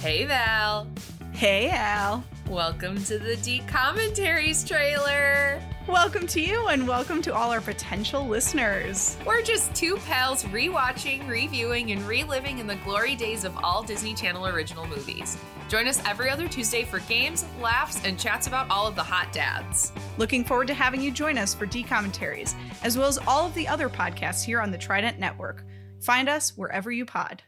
Hey Val. Hey, Al. Welcome to the D Commentaries trailer. Welcome to you and welcome to all our potential listeners. We're just two pals rewatching, reviewing, and reliving in the glory days of all Disney Channel original movies. Join us every other Tuesday for games, laughs, and chats about all of the hot dads. Looking forward to having you join us for D commentaries, as well as all of the other podcasts here on the Trident Network. Find us wherever you pod.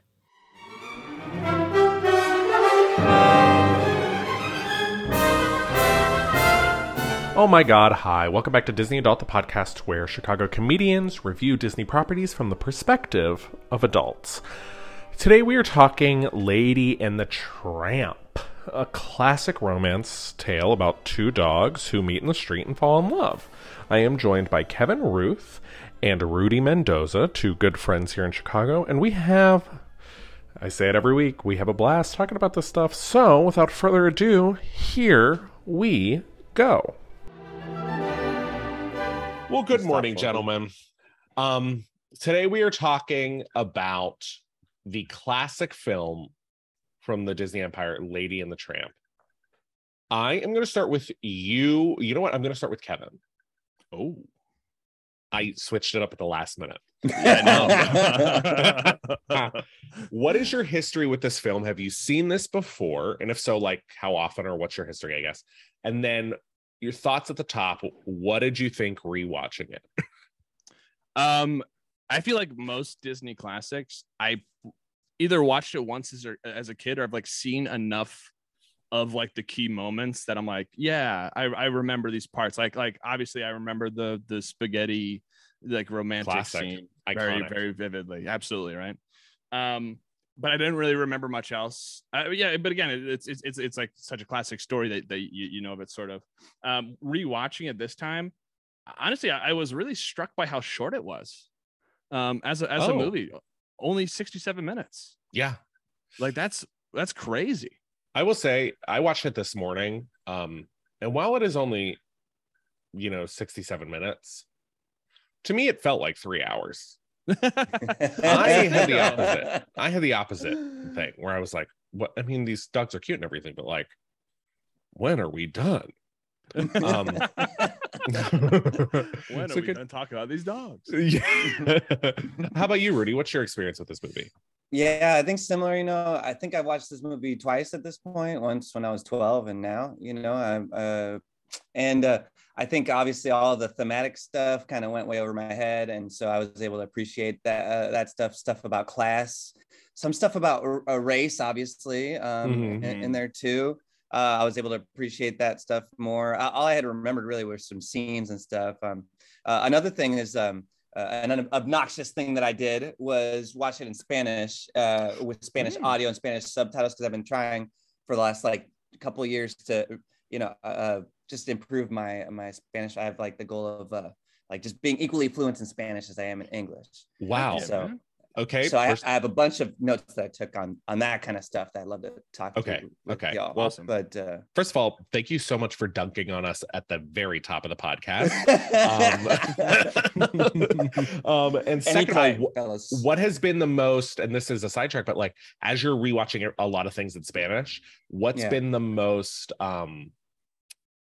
Oh my god, hi. Welcome back to Disney Adult, the podcast where Chicago comedians review Disney properties from the perspective of adults. Today we are talking Lady and the Tramp, a classic romance tale about two dogs who meet in the street and fall in love. I am joined by Kevin Ruth and Rudy Mendoza, two good friends here in Chicago, and we have I say it every week. We have a blast talking about this stuff. So, without further ado, here we go. Well, good morning, gentlemen. Um, today we are talking about the classic film from the Disney Empire, Lady and the Tramp. I am going to start with you. You know what? I'm going to start with Kevin. Oh, I switched it up at the last minute. yeah, no. what is your history with this film? Have you seen this before? And if so, like how often or what's your history, I guess? And then your thoughts at the top. What did you think rewatching it? um, I feel like most Disney classics, I either watched it once as a, as a kid or I've like seen enough of like the key moments that I'm like, yeah, I, I remember these parts. Like, like obviously I remember the the spaghetti like romantic Classic. scene very Iconic. very vividly. Absolutely right. Um, but I didn't really remember much else. Uh, yeah, but again, it- it's it's it's it's like such a classic story that that you, you know of it sort of. Um, rewatching it this time, honestly, I, I was really struck by how short it was. Um, as a as a Oh. movie, only sixty seven minutes. Yeah. Like that's that's crazy. I will say I watched it this morning. Um, and while it is only, you know, 67 minutes, to me it felt like three hours. I had the opposite. I had the opposite thing where I was like, what I mean, these dogs are cute and everything, but like, when are we done? Um, when are So we good- gonna talk about these dogs? Yeah. How about you, Rudy? What's your experience with this movie? Yeah, I think similar. You know, I think I've watched this movie twice at this point. Once when I was 12, and now, you know, I, uh, and uh, I think obviously all the thematic stuff kind of went way over my head, and so I was able to appreciate that uh, that stuff, stuff about class, some stuff about r- a race, obviously, um, Mhm. in, in there too. Uh, I was able to appreciate that stuff more. Uh, all I had remembered really were some scenes and stuff. Um, uh, another thing is um, uh, an obnoxious thing that I did was watch it in Spanish uh, with Spanish Mm. audio and Spanish subtitles because I've been trying for the last like couple of years to, you know, uh, just improve my my Spanish. I have like the goal of uh, like just being equally fluent in Spanish as I am in English. Wow. Yeah, So- man. Okay. so I, first- I have a bunch of notes that I took on on that kind of stuff that I'd love to talk. Okay, to okay. y'all. Well, Awesome. but uh, First of all, thank you so much for dunking on us at the very top of the podcast. Um, um, and second all, anytime, fellas. what has been the most, and this is a sidetrack, but like as you're rewatching a lot of things in Spanish, what's Yeah. been the most um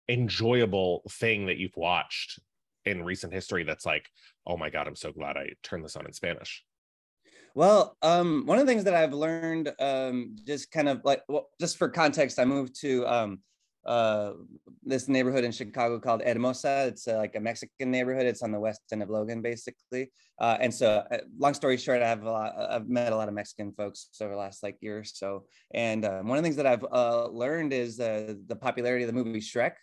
enjoyable thing that you've watched in recent history that's like, oh my God, I'm so glad I turned this on in Spanish? Well, um, one of the things that I've learned, um, just kind of like, well, just for context, I moved to um, uh, this neighborhood in Chicago called Hermosa. It's uh, like a Mexican neighborhood. It's on the west end of Logan, basically. Uh, and so, uh, long story short, I have a lot. I've met a lot of Mexican folks over the last like year or so. And uh, one of the things that I've uh, learned is uh, the popularity of the movie Shrek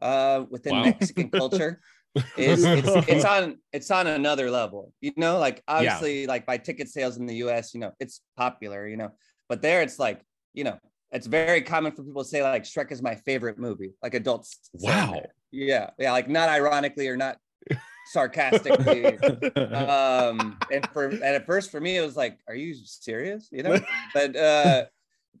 uh, within Wow. Mexican culture is it's, it's on it's on another level you know like obviously like by ticket sales in the us you know it's popular you know but there it's like you know it's very common for people to say like shrek is my favorite movie like adults Wow. yeah yeah like not ironically or not sarcastically. Um and for and at first for me it was like are you serious? You know? But uh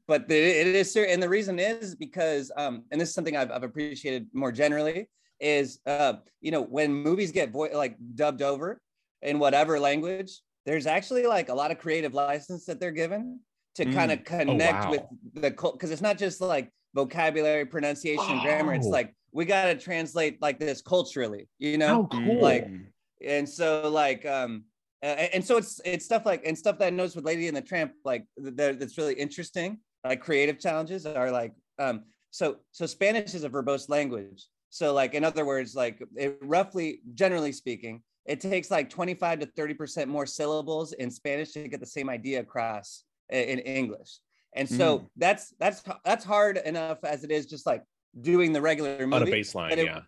but the, it is serious and the reason is because um and this is something i've, I've appreciated more generally is uh you know when movies get vo- like dubbed over in whatever language there's actually like a lot of creative license that they're given to Mm. kind of connect wow. with the because it's not just like vocabulary, pronunciation, grammar. It's Oh. like we got to translate like this culturally, you know. How cool. Like, and so like um uh, and so it's it's stuff like and stuff that I noticed with Lady and the Tramp like that that's really interesting. Like creative challenges are like um so so Spanish is a verbose language. So like in other words, like it roughly generally speaking, it takes like 25 to 30 percent more syllables in Spanish to get the same idea across in English. And so that's that's that's hard enough as it is just like doing the regular on a baseline, but it- yeah.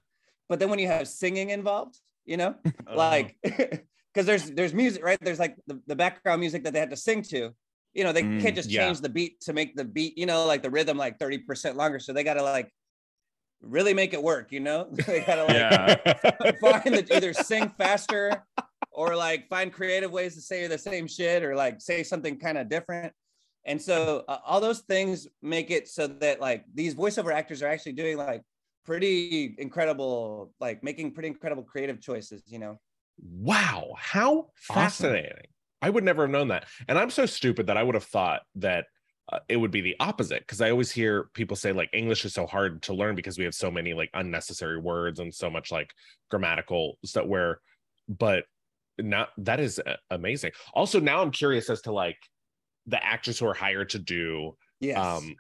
But then when you have singing involved, you know, like because there's there's music right there's like the, the background music that they have to sing to you know they Mm, can't just yeah. change the beat to make the beat you know like the rhythm like 30% longer so they gotta like really make it work you know they gotta like Yeah. find the either sing faster or like find creative ways to say the same shit or like say something kind of different and so uh, all those things make it so that like these voiceover actors are actually doing like pretty incredible like making pretty incredible creative choices you know Wow, how fascinating. I would never have known that. And I'm so stupid that I would have thought that uh, it would be the opposite because I always hear people say like English is so hard to learn because we have so many like unnecessary words and so much like grammatical stuff where but not that is uh, amazing. Also now I'm curious as to like the actors who are hired to do yes um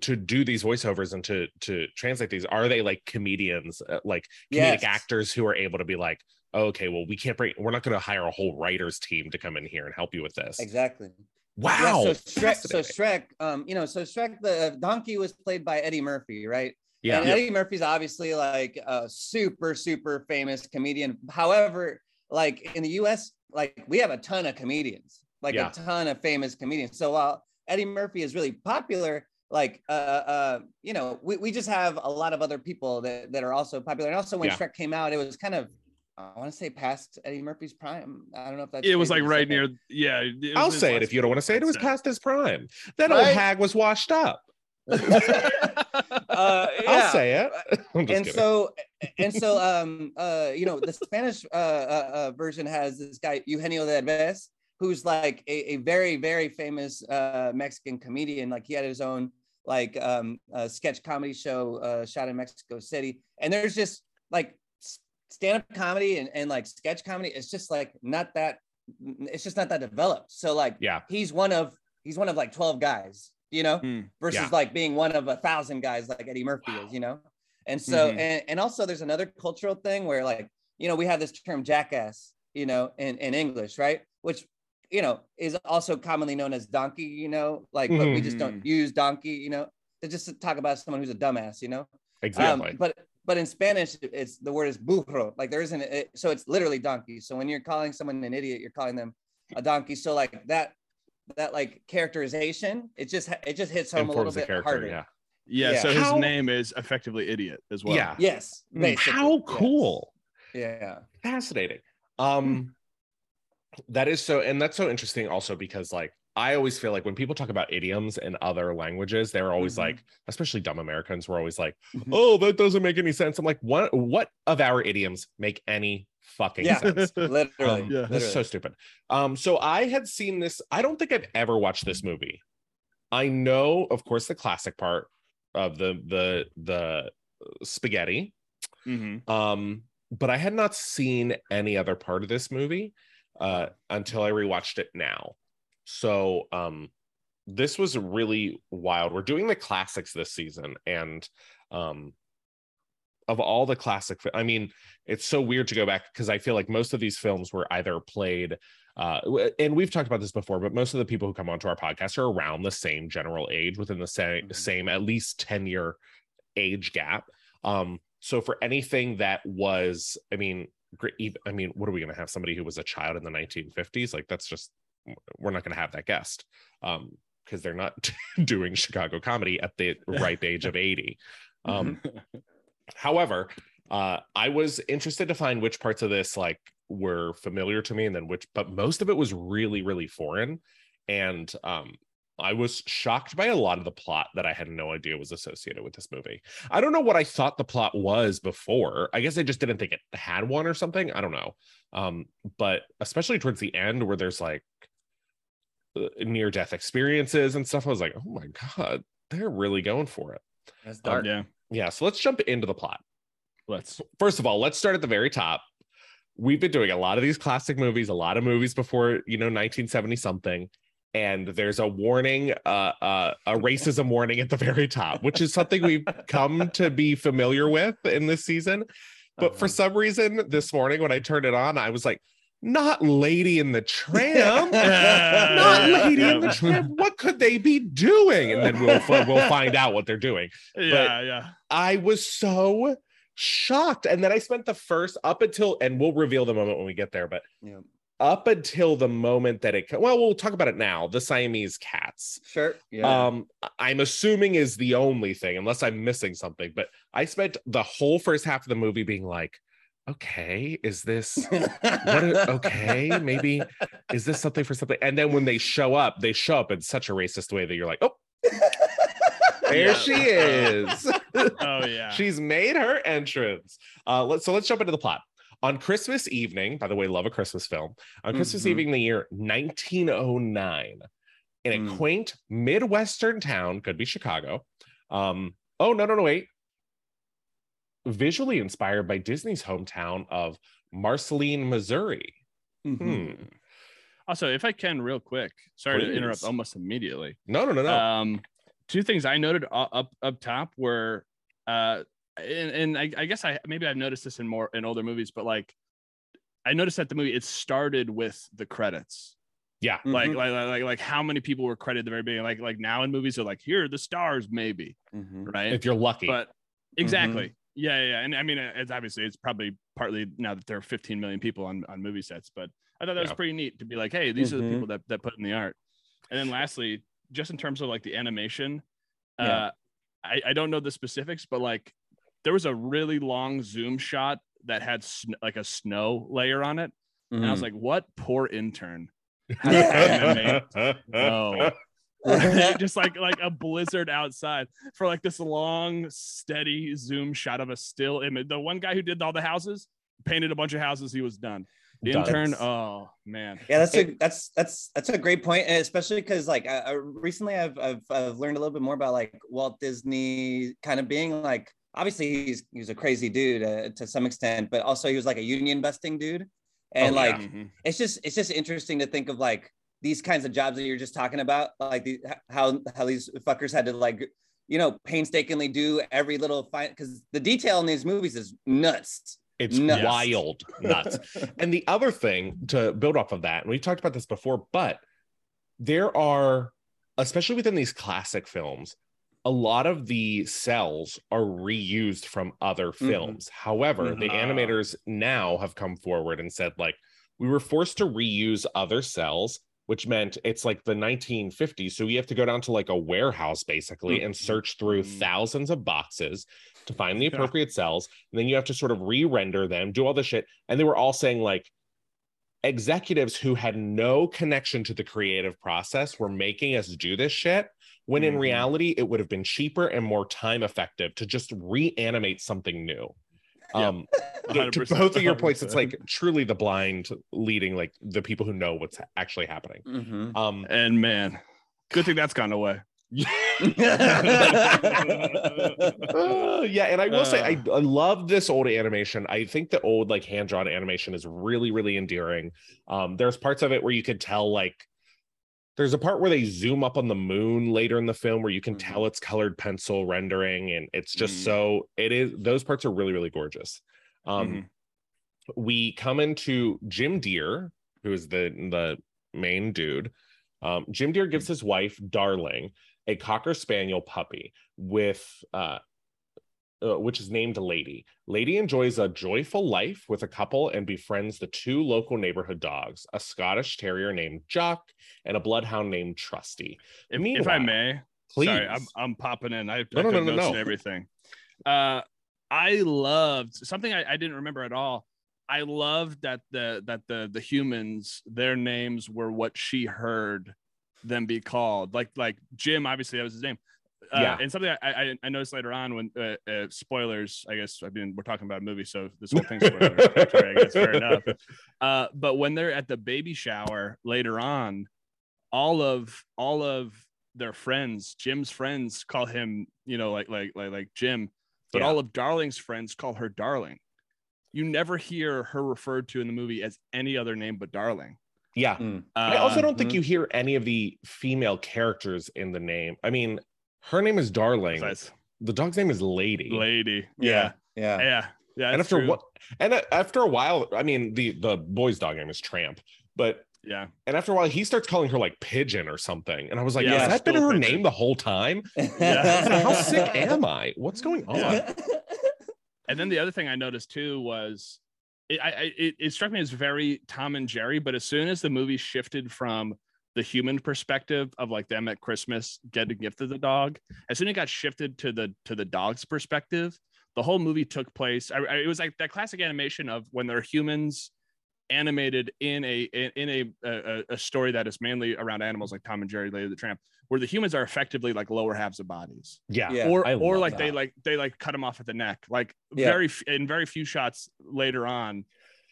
to do these voiceovers and to to translate these are they like comedians uh, like comedic Yes. actors who are able to be like okay well we can't bring we're not going to hire a whole writers team to come in here and help you with this exactly wow Yeah, so Shrek, so fascinating. Shrek, um, you know, so Shrek, the uh, donkey was played by Eddie Murphy, right? yeah And Eddie Murphy's obviously like a super, super famous comedian. However, like in the US, like we have a ton of comedians, like Yeah. a ton of famous comedians. So while Eddie Murphy is really popular, like uh uh you know, we, we just have a lot of other people that, that are also popular. And also when Yeah. Shrek came out, it was kind of I want to say past Eddie Murphy's prime. I don't know if that's it was like crazy to right that. near yeah it was i'll say it if you don't want to say it it was past his prime. That old hag was washed up. Uh, i'll say it. And kidding. so and so um uh you know the spanish uh, uh, uh version has this guy eugenio derbez who's like a, a very very famous uh mexican comedian. Like he had his own like um uh, sketch comedy show uh shot in mexico city. And there's just like s- stand-up comedy and, and like sketch comedy it's just like not that it's just not that developed so like yeah he's one of he's one of like 12 guys you know Hmm. versus Yeah. like being one of a thousand guys like eddie murphy is you know and so Mhm. and, and also there's another cultural thing where like you know we have this term jackass you know in, in english right which you know is also commonly known as donkey you know like but we just don't Mhm. use donkey you know to just talk about someone who's a dumbass you know exactly um, but but in Spanish, it's the word is burro. Like there isn't it, so it's literally donkey. So when you're calling someone an idiot, you're calling them a donkey. So like that that like characterization, it just it just hits home a little informs the bit character harder. yeah yeah, Yeah. so his How- name is effectively idiot as well yeah Yes. Mm. basically, how yes. cool Yeah. fascinating um that is so and that's so interesting also because like i always feel like when people talk about idioms in other languages they're always Mhm. like especially dumb americans we're always like Mhm. oh that doesn't make any sense i'm like what what of our idioms make any fucking Yeah. sense Literally. um, Yeah. that's so stupid um so i had seen this i don't think i've ever watched this movie i know of course the classic part of the the the spaghetti Mhm. um but i had not seen any other part of this movie uh until i rewatched it now so um this was really wild. We're doing the classics this season and um of all the classic i mean it's so weird to go back because i feel like most of these films were either played uh and we've talked about this before but most of the people who come onto our podcast are around the same general age within the same Mhm. same at least 10 year age gap. Um so for anything that was i mean great i mean what are we going to have? Somebody who was a child in the 1950s like that's just we're not going to have that guest um because they're not doing chicago comedy at the ripe age of 80 um however uh i was interested to find which parts of this like were familiar to me and then which but most of it was really really foreign. And um i was shocked by a lot of the plot that i had no idea was associated with this movie. I don't know what i thought the plot was before. I guess i just didn't think it had one or something. I don't know. Um but especially towards the end where there's like near death experiences and stuff. I was like, oh my god, they're really going for it. That's Oh, dark. yeah. Yeah, so let's jump into the plot. Let's. First of all, let's start at the very top. We've been doing a lot of these classic movies, a lot of movies before, you know, 1970 something. And there's a warning, uh, uh, a racism warning at the very top, which is something we've come to be familiar with in this season. But for Uh-huh. some reason, this morning when I turned it on, I was like, not Lady in the Tramp. not Lady in the Yeah. Tramp. What could they be doing? And then we'll we'll find out what they're doing. Yeah, yeah. I was so shocked. And then I spent the first up until, and we'll reveal the moment when we get there, but Yeah. up until the moment that it, well, we'll talk about it now. The Siamese cats, Sure. Yeah. um, I'm assuming is the only thing, unless I'm missing something. But I spent the whole first half of the movie being like, okay, is this what? A, okay, maybe is this something for something? And then when they show up, they show up in such a racist way that you're like, oh, there Yeah. she is. Oh yeah. She's made her entrance. Uh, let's so let's jump into the plot. On Christmas evening, by the way, love a Christmas film. On Christmas Mhm. evening, the year 1909, in a Mm. quaint midwestern town, could be Chicago. Um, oh no, no, no, wait. Visually inspired by Disney's hometown of Marceline, Missouri. Mhm. Hmm. Also, if I can, real quick. Sorry to interrupt almost immediately. No, no, no, no. Um, two things I noted up up top were, uh, and, and I, I guess I maybe I've noticed this in more in older movies, but like, I noticed that the movie it started with the credits. yeah. Like, Mhm. like, like, like, like, how many people were credited at the very beginning? Like, like now in movies, they're like, here are the stars, maybe, Mhm. right? If you're lucky. but exactly yeah, yeah yeah and i mean it's obviously it's probably partly now that there are 15 million people on on movie sets but i thought that was pretty neat to be like hey these are the Mhm. people that that put in the art and then lastly just in terms of like the animation Yeah. uh i i don't know the specifics but like there was a really long zoom shot that had sn- like a snow layer on it and i was Mhm. like what poor intern no right? just like like a blizzard outside for like this long steady zoom shot of a still image the one guy who did all the houses painted a bunch of houses he was done the Done. intern oh man Yeah, that's a that's that's that's a great point, and especially because like I, I, recently I've, I've I've learned a little bit more about like Walt Disney kind of being like obviously he's he's a crazy dude uh, to some extent, but also he was like a union busting dude, and Oh, yeah. like Mhm. it's just it's just interesting to think of like these kinds of jobs that you're just talking about, like the, how how these fuckers had to like you know painstakingly do every little fine because the detail in these movies is nuts. It's Nuts. wild, nuts. and the other thing to build off of that, and we've talked about this before, but there are, especially within these classic films, a lot of the cells are reused from other Mhm. films. However, the Mhm. animators now have come forward and said, like, we were forced to reuse other cells, which meant it's like the 1950s. So you have to go down to like a warehouse basically and search through Mhm. thousands of boxes to find the Yeah. appropriate cells. And then you have to sort of re-render them, do all this shit. And they were all saying like executives who had no connection to the creative process were making us do this shit. When in Mhm. reality, it would have been cheaper and more time effective to just reanimate something new. Yeah. Um, yeah, to both of your points, it's like truly the blind leading like the people who know what's actually happening. Mhm. Um, and man good thing that's gone away Uh, yeah, and I will say I, Uh. I love this old animation. I think the old like hand drawn animation is really really endearing. Um, there's parts of it where you could tell like there's a part where they zoom up on the moon later in the film where you can Mhm. tell it's colored pencil rendering, and it's just Mhm. so it is. Those parts are really really gorgeous. Um, Mhm. we come into Jim Dear who is the the main dude. Um, Jim Dear gives his wife Darling a cocker spaniel puppy with uh, uh, which is named Lady. Lady enjoys a joyful life with a couple and befriends the two local neighborhood dogs, a Scottish terrier named Jock and a bloodhound named Trusty. if, if i may Please. Sorry, I'm, I'm popping in. I, No, I no, no, no, no. everything. Uh, I loved something I, I didn't remember at all. I loved that the that the the humans their names were what she heard them be called. Like like Jim, obviously that was his name. Uh, Yeah. and something I, I I noticed later on when uh, uh, spoilers. I guess I mean we're talking about a movie, so this whole thing's spoiler. I guess fair enough. Uh, but when they're at the baby shower later on, all of all of their friends, Jim's friends call him, you know, like like like like Jim, but Yeah. all of Darling's friends call her Darling. You never hear her referred to in the movie as any other name but Darling. Yeah. Mm. I also Uh, don't think mhm. you hear any of the female characters in the name. I mean, her name is Darling. besides The dog's name is Lady. lady. Yeah. Yeah. Yeah. Yeah. Yeah. and after true. what and a- after a while, I mean, the the boy's dog name is Tramp, but Yeah. and after a while, he starts calling her like Pigeon or something, and I was like, Yeah, has that been her Pigeon. name the whole time? I was like, How sick am I? What's going on? Yeah. And then the other thing I noticed too was it, I, I, it, it struck me as very Tom and Jerry, but as soon as the movie shifted from the human perspective of like them at Christmas getting gifted the dog, as soon as it got shifted to the to the dog's perspective, the whole movie took place. I, I- it was like that classic animation of when they're humans animated in a in, in a, a a story that is mainly around animals like Tom and Jerry, Lady the Tramp, where the humans are effectively like lower halves of bodies Yeah. Yeah. or I or love like they like they like cut them off at the neck like Yeah. very in very few shots later on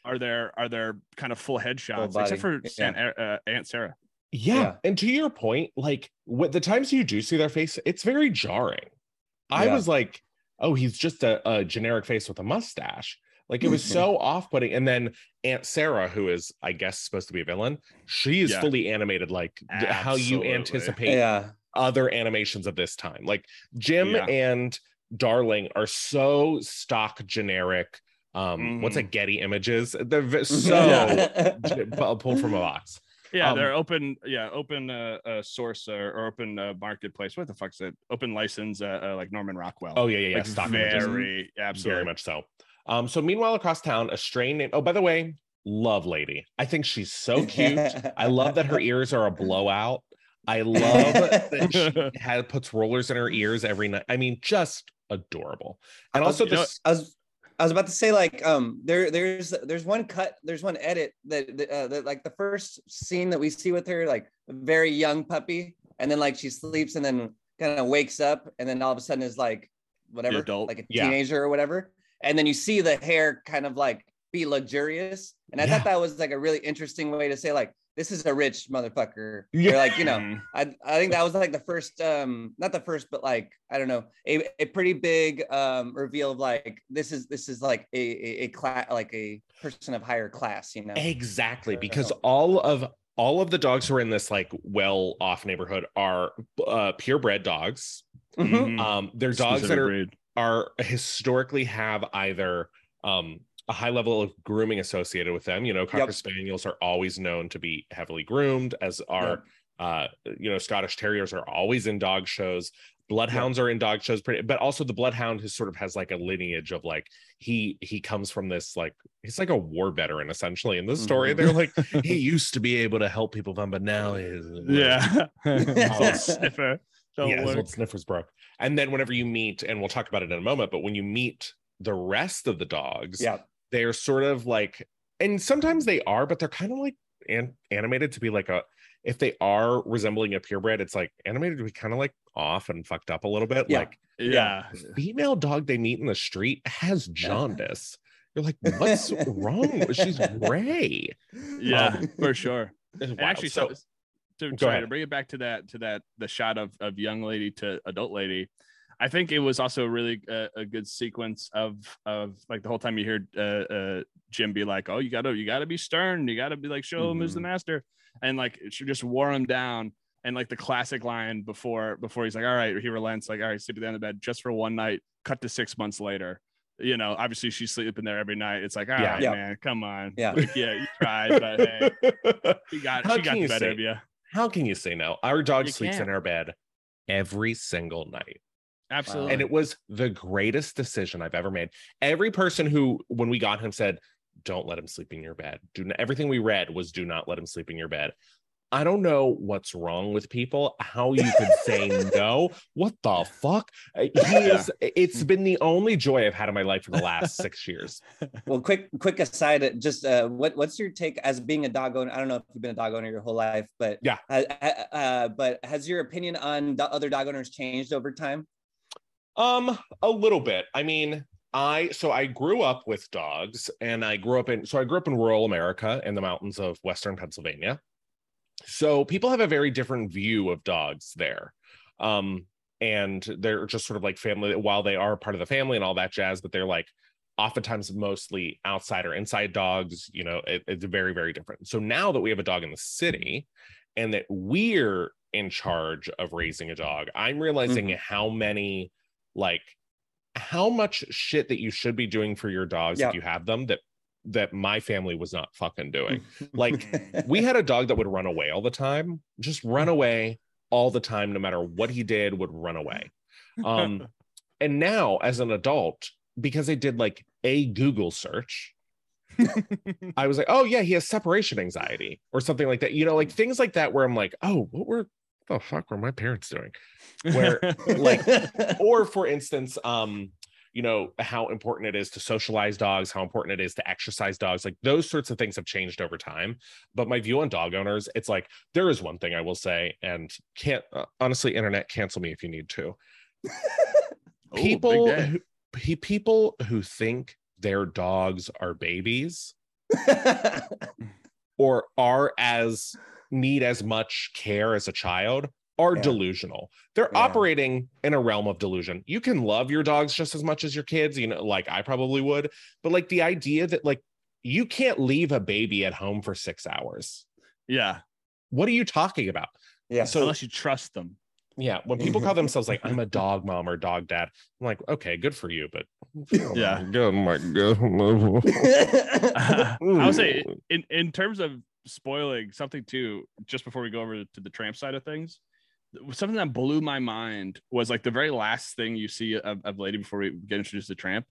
are there are there kind of full head shots except for yeah. Aunt, uh, Aunt Sarah Yeah. Yeah. And to your point, like what the times you do see their face, it's very jarring. I was like, oh, he's just a, a generic face with a mustache. Like it was so off putting. And then Aunt Sarah, who is, I guess, supposed to be a villain, she is Yeah. fully animated like d- how you anticipate Yeah. other animations of this time. Like Jim Yeah. and Darling are so stock generic. Um, what's Mhm. a Getty Images? They're so Yeah. pulled from a box. Yeah Um, they're open yeah open uh, uh source or, or open uh, marketplace what the fuck's it open license uh, uh, like Norman Rockwell Oh yeah, yeah, yeah. like stock images. very absolutely very much so. Um, so meanwhile, across town, a strain named oh, by the way, love lady. I think she's so cute. I love that her ears are a blowout. I love that she had puts rollers in her ears every night. I mean, just adorable. And also you know, I was I was about to say like um there there's there's one cut there's one edit that that, uh, that like the first scene that we see with her like very young puppy and then like she sleeps and then kind of wakes up and then all of a sudden is like whatever adult. like a Yeah. teenager or whatever and then you see the hair kind of like be luxurious and I Yeah. thought that was like a really interesting way to say like this is a rich motherfucker Yeah. Or, like you know Mhm. I, I think that was like the first um not the first but like i don't know a, a pretty big um reveal of like this is this is like a a, a class like a person of higher class you know exactly because all of all of the dogs who are in this like well off neighborhood are uh purebred dogs. Mhm. Mhm. Um, they're dogs Specific that are breed. are historically have either um a high level of grooming associated with them. You know, cocker Yep. spaniels are always known to be heavily groomed, as are uh you know Scottish terriers are always in dog shows. Bloodhounds are in dog shows, pretty, but also the bloodhound has sort of has like a lineage of like he he comes from this like he's like a war veteran essentially in this story. Mhm. They're like he used to be able to help people, but now he's yeah Oh. sniffer don't yeah, work. sniffers broke. And then whenever you meet, and we'll talk about it in a moment, but when you meet the rest of the dogs, yeah they're sort of like, and sometimes they are, but they're kind of like an, animated to be like a. If they are resembling a purebred, it's like animated to be kind of like off and fucked up a little bit. Yeah. Like yeah female dog they meet in the street has jaundice. You're like, what's wrong? She's gray. yeah Um, for sure actually so, so, to, sorry, ahead. to bring it back to that to that the shot of of young lady to adult lady i think it was also really a, a good sequence of of like the whole time you hear uh, uh jim be like oh you gotta you gotta be stern you gotta be like show him who's the Mhm. master and like she just wore him down and like the classic line before before he's like all right he relents like all right sleep at the end of the bed just for one night cut to six months later you know obviously she's sleeping there every night it's like all right, Yeah. Yeah. man come on Yeah. Like, yeah you tried but hey she got How she got can the you better say- of you How can you say no? Our dog You sleeps can't. in our bed every single night. Absolutely. And it was the greatest decision I've ever made. Every person who, when we got him, said, Don't let him sleep in your bed. Do not, everything we read was do not let him sleep in your bed. I don't know what's wrong with people, how you could say no. What the fuck? Uh, He is, it's been the only joy I've had in my life for the last six years. well quick quick aside uh, just uh what what's your take as being a dog owner i don't know if you've been a dog owner your whole life but Yeah. uh, uh, but has your opinion on the other dog owners changed over time Um, a little bit. I mean, I so I grew up with dogs and I grew up in so I grew up in rural America in the mountains of western Pennsylvania. so people have a very different view of dogs there. Um, and they're just sort of like family while they are part of the family and all that jazz, but they're like oftentimes mostly outside or inside dogs. You know, it, it's very, very different. So now that we have a dog in the city and that we're in charge of raising a dog, I'm realizing Mhm. how many like how much shit that you should be doing for your dogs Yeah. if you have them that that my family was not fucking doing. Like, we had a dog that would run away all the time, just run away all the time, no matter what he did, would run away. Um, and now as an adult, because I did like a Google search, I was like, oh yeah, he has separation anxiety or something like that. You know, like things like that where I'm like, oh, what were the fuck were my parents doing? Where like or for instance um you know how important it is to socialize dogs how important it is to exercise dogs like those sorts of things have changed over time but my view on dog owners it's like there is one thing i will say and can't uh, honestly internet cancel me if you need to people day. who, pe- people who think their dogs are babies or are as need as much care as a child are Yeah. delusional. They're Yeah. operating in a realm of delusion. You can love your dogs just as much as your kids, you know, like I probably would, but like the idea that like you can't leave a baby at home for 6 hours. yeah. What are you talking about? yeah. So- Unless you trust them. Yeah, when people call themselves like I'm a dog mom or dog dad, I'm like, okay, good for you, but Yeah. oh my god. Oh I would say in in terms of spoiling something too, just before we go over to the tramp side of things, something that blew my mind was like the very last thing you see of, of Lady before we get introduced to Tramp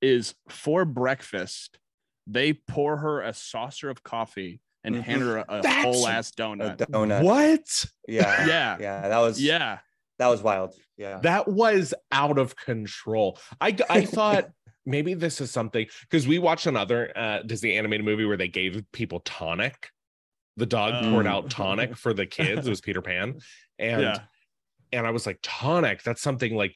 is for breakfast, they pour her a saucer of coffee and Mhm. hand her a, a That's whole ass a donut. donut. What? Yeah. Yeah. Yeah. That was Yeah. that was wild. Yeah. That was out of control. I I thought maybe this is something because we watched another uh, Disney animated movie where they gave people tonic. The dog poured Oh. out tonic for the kids. It was Peter Pan, and yeah. and I was like, tonic. That's something like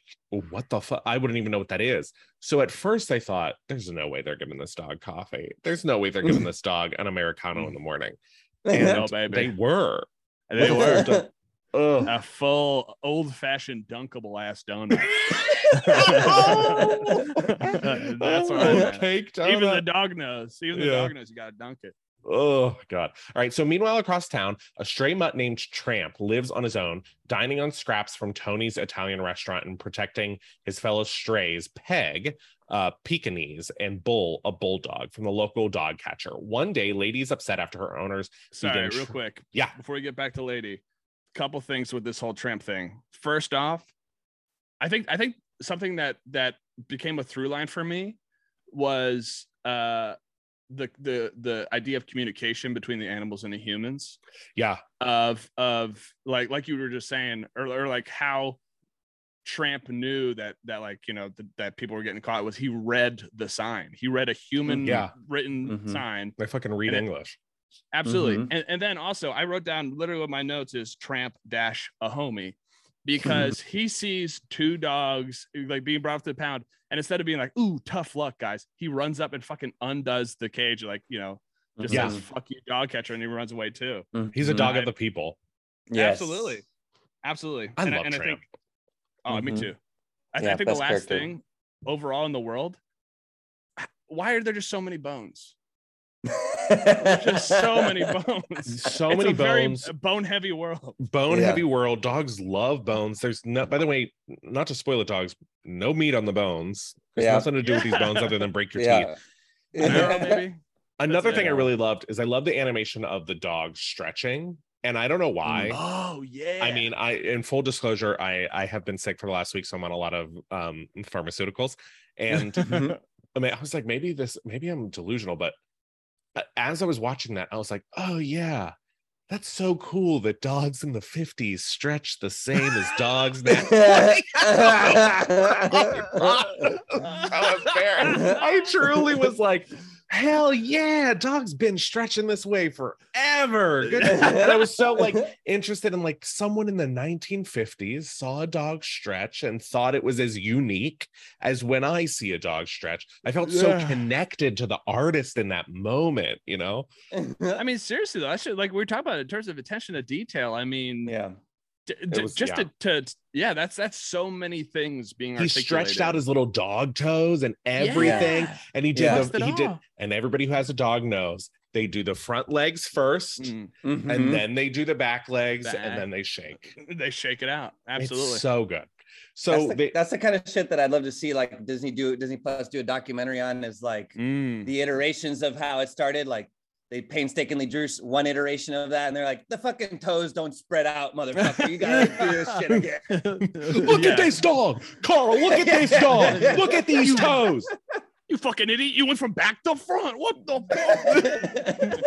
what the fuck? I wouldn't even know what that is. So at first I thought, there's no way they're giving this dog coffee. There's no way they're giving this dog an americano in the morning. And No, baby. they were. They were a full old fashioned dunkable ass donut. That's what I meant. Cake Even the dog knows. Even the Yeah. dog knows you gotta dunk it. Oh god. All right. So meanwhile, across town, a stray mutt named Tramp lives on his own, dining on scraps from Tony's Italian restaurant and protecting his fellow strays, Peg, uh, Pekingese, and Bull, a bulldog from the local dog catcher. One day, Lady's upset after her owners. Sorry, Begin real tr- quick. Yeah. Before we get back to Lady, couple things with this whole tramp thing. First off, I think I think something that that became a through line for me was uh the the the idea of communication between the animals and the humans. Yeah. of of like like you were just saying or, or like how Tramp knew that that like you know th- that people were getting caught was he read the sign he read a human Yeah. written Mhm. sign I fucking read And it- English. absolutely Mhm. and, and then also I wrote down literally what my notes is Tramp dash a homie Mm-hmm. because he sees two dogs like being brought up to the pound and instead of being like ooh tough luck guys he runs up and fucking undoes the cage like you know just mm-hmm. Yeah. says fuck you dog catcher and he runs away too mm-hmm. He's a dog I- of the people. Yes. Absolutely. Absolutely. I and, love and I Tramp. think, oh, me Mhm. too. I, th- Yeah, I think the last character. thing overall in the world, why are there just so many bones? There's just so many bones. So It's many a very bones. bone heavy world. Bone Yeah. heavy world. Dogs love bones. There's no, by the way, not to spoil it, dogs, no meat on the bones. There's Yeah. nothing to do with these bones other than break your teeth. yeah. Marrow, maybe. Another That's thing I really loved is I love the animation of the dog stretching. And I don't know why. Oh yeah. I mean, I in full disclosure, I I have been sick for the last week, so I'm on a lot of um pharmaceuticals. And Mhm. I mean, I was like, maybe this, maybe I'm delusional, but a- as I was watching that, I was like, oh yeah, that's so cool that dogs in the 50s stretch the same as dogs now. Oh, embarrassed. I truly was like, hell yeah, dog's been stretching this way forever. Good. and I was so like interested in like someone in the 1950s saw a dog stretch and thought it was as unique as when I see a dog stretch. I felt so connected to the artist in that moment, you know? I mean, seriously though, I should like we are talking about in terms of attention to detail. I mean, yeah. D- d- was- just yeah. to, to yeah, that's that's so many things being He stretched out his little dog toes and everything. Yeah. And he did Yeah. the Busted he did and everybody who has a dog knows they do the front legs first Mm, Mhm. and then they do the back legs Back. and then they shake. they shake it out. Absolutely. It's so good. So that's, the, they, that's the kind of shit that I'd love to see like Disney do Disney Plus do a documentary on is like Mm. the iterations of how it started. Like they painstakingly drew one iteration of that, and they're like, the fucking toes don't spread out, motherfucker. You gotta do this shit again. look Yeah. at this dog, Carl. Look at this dog. Look at these toes. You fucking idiot! You went from back to front. What the fuck?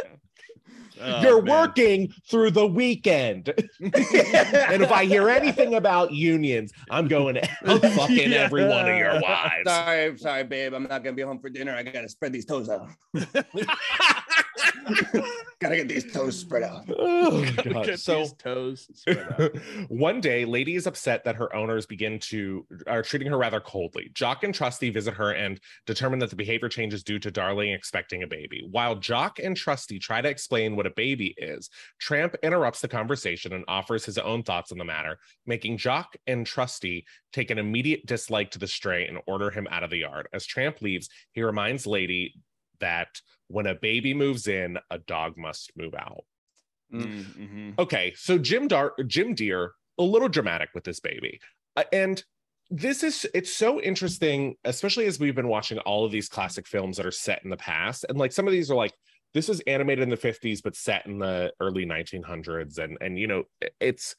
Oh, You're man. working through the weekend. and if I hear anything about unions, I'm going to fucking Yeah. every one of your wives. sorry, sorry, babe. I'm not gonna be home for dinner. I gotta spread these toes out. gotta get these toes spread out. Oh, Gotta God. get So these toes spread out. One day, Lady is upset that her owners begin to are treating her rather coldly. Jock and Trusty visit her and determine that the behavior change is due to Darling expecting a baby. While Jock and Trusty try to explain what a baby is, Tramp interrupts the conversation and offers his own thoughts on the matter, making Jock and Trusty take an immediate dislike to the stray and order him out of the yard. As Tramp leaves, he reminds Lady that when a baby moves in, a dog must move out. Mm, mhm. Okay, so Jim Dar Jim Dear, a little dramatic with this baby. Uh, and this is it's so interesting, especially as we've been watching all of these classic films that are set in the past. And like some of these are like this is animated in the 50s, but set in the early 1900s. And and you know, it's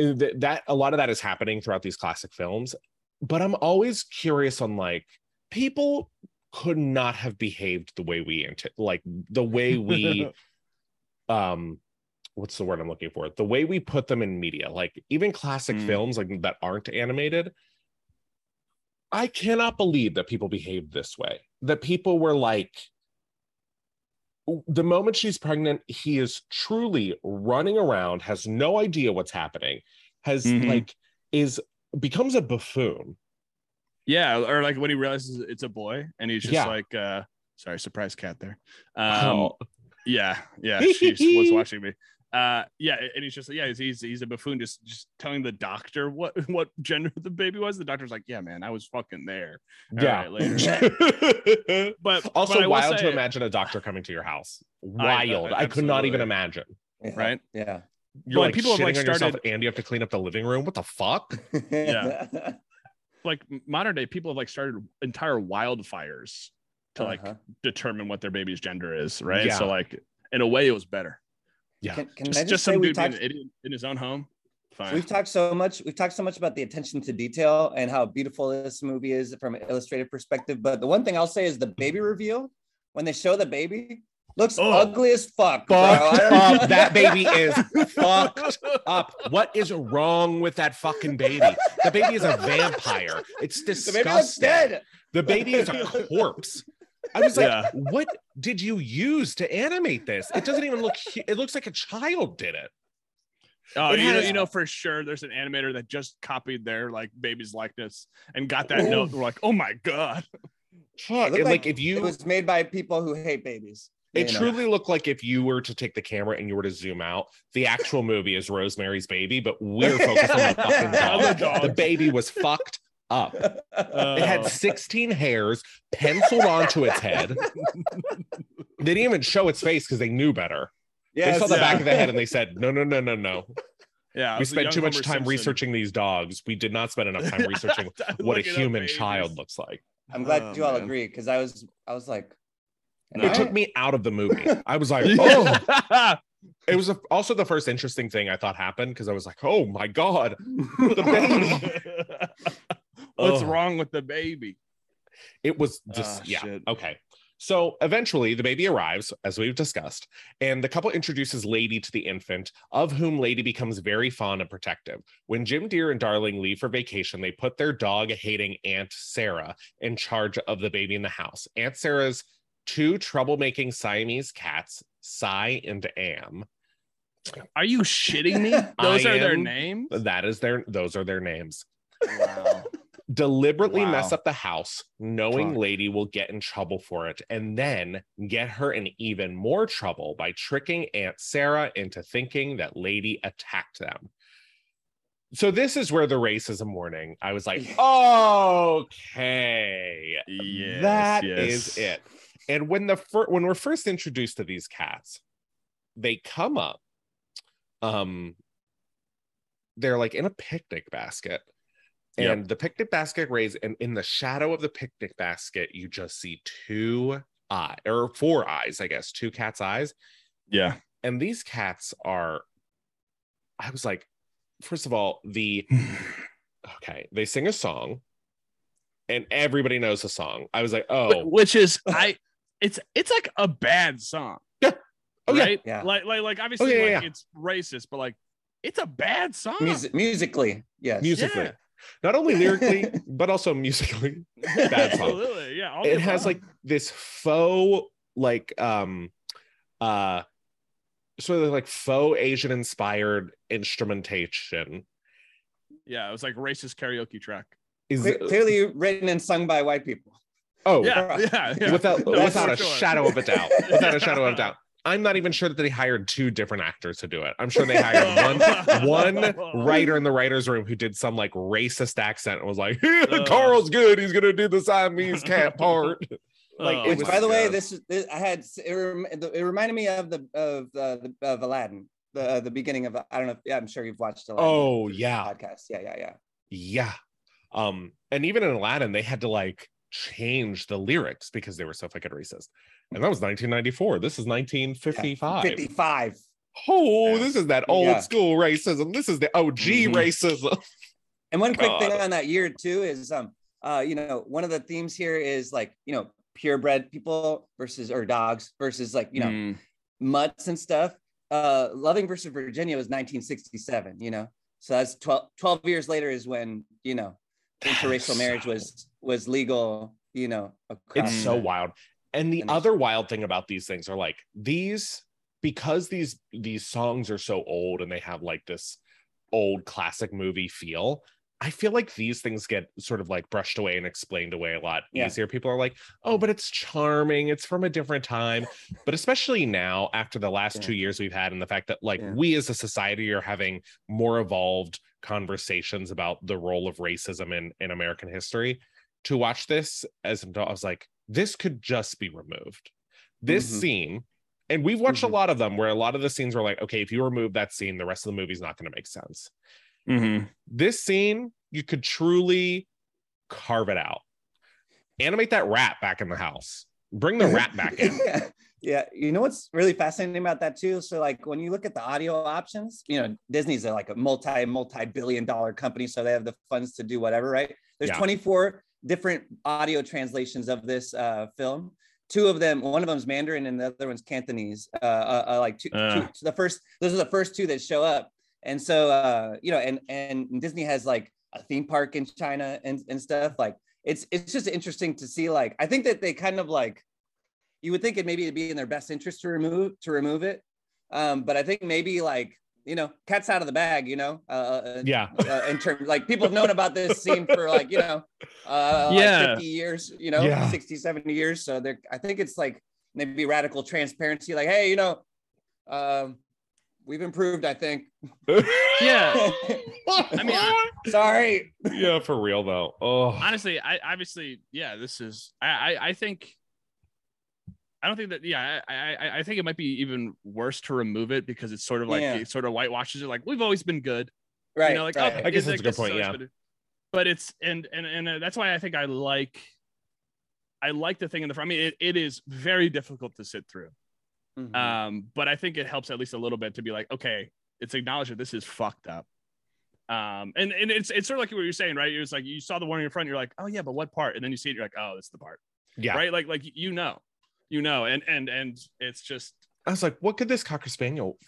uh, that a lot of that is happening throughout these classic films. But I'm always curious on like people could not have behaved the way we like the way we um what's the word i'm looking for the way we put them in media like even classic Mm. films like that aren't animated i cannot believe that people behaved this way that people were like the moment she's pregnant he is truly running around has no idea what's happening has Mhm. like is becomes a buffoon Yeah, or like when he realizes it's a boy and he's just Yeah. like, uh, sorry, surprise cat there. Um, Oh. yeah, yeah, she was watching me. Uh, yeah, and he's just yeah, he's he's, he's a buffoon, just just telling the doctor what what gender the baby was. The doctor's like, yeah, man, I was fucking there. All yeah right, later. But also but I will wild to imagine a doctor coming to your house wild i, could not even imagine Yeah. Right? Yeah. you're But like people have, shitting like, on yourself started- and you have to clean up the living room what the fuck yeah. Like modern day, people have like started entire wildfires to like Uh-huh. determine what their baby's gender is, right? Yeah. So like in a way, it was better. yeah Can, can Just, I just, just, say some we dude being talked, an idiot in his own home. Fine. we've talked so much we've talked so much about the attention to detail and how beautiful this movie is from an illustrative perspective but the one thing i'll say is the baby reveal when they show the baby looks Oh. ugly as fuck bro. Fucked up that baby is fucked up what is wrong with that fucking baby the baby is a vampire it's disgusting. the disgusting baby looks dead the baby is a corpse i was like Yeah. what did you use to animate this it doesn't even look it looks like a child did it Oh, It you know, has- you know for sure. There's an animator that just copied their like baby's likeness and got that note. We're like, oh my god. Fuck. It looked like, like if you it was made by people who hate babies It you know. truly looked like if you were to take the camera and you were to zoom out, the actual movie is Rosemary's Baby, but we're focused on the fucking On the dog. dog. The baby was fucked up. It had Oh. 16 hairs penciled onto its head. they didn't even show its face because they knew better. yeah they saw the yeah. back of the head and they said, no, no, no, no, no. yeah. we spent too much Homer time Simpson. researching these dogs. We did not spend enough time researching what a human child looks like. i'm glad Oh, you all man. agree because i was i was like No. It took me out of the movie. I was like, oh, it was a, also the first interesting thing I thought happened because I was like, oh my God, the baby. What's Oh. wrong with the baby? It was just, Ah, yeah. shit. Okay. So eventually the baby arrives, as we've discussed, and the couple introduces Lady to the infant, of whom Lady becomes very fond and protective. When Jim Dear and Darling leave for vacation, they put their dog hating Aunt Sarah in charge of the baby in the house. Aunt Sarah's two troublemaking Siamese cats, Si and Am. Are you shitting me? Those I are their names. That is their those are their names. Wow. Deliberately mess up the house, knowing Fuck. Lady will get in trouble for it, and then get her in even more trouble by tricking Aunt Sarah into thinking that Lady attacked them. So this is where the racism warning. I was like, okay, Yes, that yes. is it. And when the fir- when we're first introduced to these cats, they come up. Um, they're like in a picnic basket, Yep. and the picnic basket raised, and in the shadow of the picnic basket, you just see two eye or four eyes, I guess, two cats' eyes, Yeah. and these cats are. I was like, first of all, the okay, they sing a song, and everybody knows the song. I was like, oh, Which is I it's it's like a bad song. Oh, yeah. right? Yeah. Like like like obviously Oh, yeah, like yeah. it's racist, but like it's a bad song. Music, musically, yes. musically, Yeah. not only lyrically, but also musically. Bad song. Absolutely. Yeah. it has above. like this faux like um uh sort of like faux asian inspired instrumentation yeah, it was like racist karaoke track. is Cle- clearly written and sung by white people. Oh Yeah, yeah, yeah. without No, without a sure. shadow of a doubt without a shadow of a doubt i'm not even sure that they hired two different actors to do it i'm sure they hired one one writer in the writer's room who did some like racist accent and was like Uh. carl's good he's gonna do the siamese cat part like, Oh, Which, by the way, this this, I had it, rem, it reminded me of the of uh, the of Aladdin, the uh, the beginning of I don't know. If, yeah, I'm sure you've watched Aladdin. Oh, yeah. podcast. Yeah, yeah, yeah. Yeah. Um, and even in Aladdin, they had to like change the lyrics because they were so fucking racist. And that was 1994. This is 1955. 55. Oh, Yeah. this is that old Yeah. school racism. This is the OG Mhm. racism. And one quick thing on that year too is um uh you know one of the themes here is like you know purebred people versus or dogs versus like you know Mm. mutts and stuff. Uh, Loving versus Virginia was 1967. You know, so that's 12, 12 years later is when you know interracial marriage so- was was legal. You know, It's so mm. wild. And the And other wild thing about these things are like these because these these songs are so old and they have like this old classic movie feel. I feel like these things get sort of like brushed away and explained away a lot Yeah. easier. People are like, "Oh, but it's charming. It's from a different time." But especially now after the last Yeah. 2 years we've had and the fact that like Yeah. we as a society are having more evolved conversations about the role of racism in in American history to watch this as an adult, I was like, this could just be removed. This Mhm. scene, and we've watched Mhm. a lot of them where a lot of the scenes were like, okay, if you remove that scene, the rest of the movie's not going to make sense. Mhm. This scene, you could truly carve it out. Animate that rat back in the house. Bring the rat back in. yeah. you know what's really fascinating about that too? So like when you look at the audio options, you know, Disney's a, like a multi multi billion dollar company, so they have the funds to do whatever, right? There's Yeah. 24 different audio translations of this uh, film. Two of them, one of them's Mandarin and the other one's Cantonese. Uh, uh, uh, like two, Uh. two, the first, those are the first two that show up. And so, uh, you know, and and Disney has like a theme park in China and and stuff. Like it's it's just interesting to see. Like I think that they kind of like you would think it maybe it'd be in their best interest to remove to remove it um but i think maybe like you know cat's out of the bag you know uh, uh Yeah. uh, in terms like people have known about this scene for like you know uh like Yeah. 50 years you know Yeah. 60 70 years so they're i think it's like maybe radical transparency like hey you know um we've improved i think Yeah. I mean, I- sorry yeah, for real though. Oh, honestly, I obviously, yeah, this is. I, I, I think. I don't think that. Yeah, I, I, I think it might be even worse to remove it because it's sort of like Yeah. it sort of whitewashes it. Like we've always been good, right you know. Like right. okay, I guess it's that's a good point, always yeah. been- But it's and and and uh, that's why I think I like. I like the thing in the front. I mean, it, it is very difficult to sit through. Mhm. Um, but I think it helps at least a little bit to be like, okay, it's acknowledged that this is fucked up. Um, and, and it's it's sort of like what you're saying, right? It was like you saw the one in your front, you're like, oh yeah, but what part? And then you see it, you're like, oh, this is the part, yeah. right? Like like you know, you know, and and and it's just I was like, what could this cocker spaniel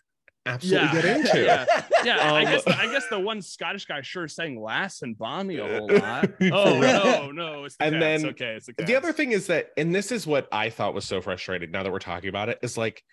absolutely Yeah. get into. Yeah. Yeah, I Um, guess the, I guess the one Scottish guy sure sang Lass and Bonnie a whole lot. Oh no, no, it's the And cats. then okay, it's the, The other thing is that, and this is what I thought was so frustrating now that we're talking about it, is like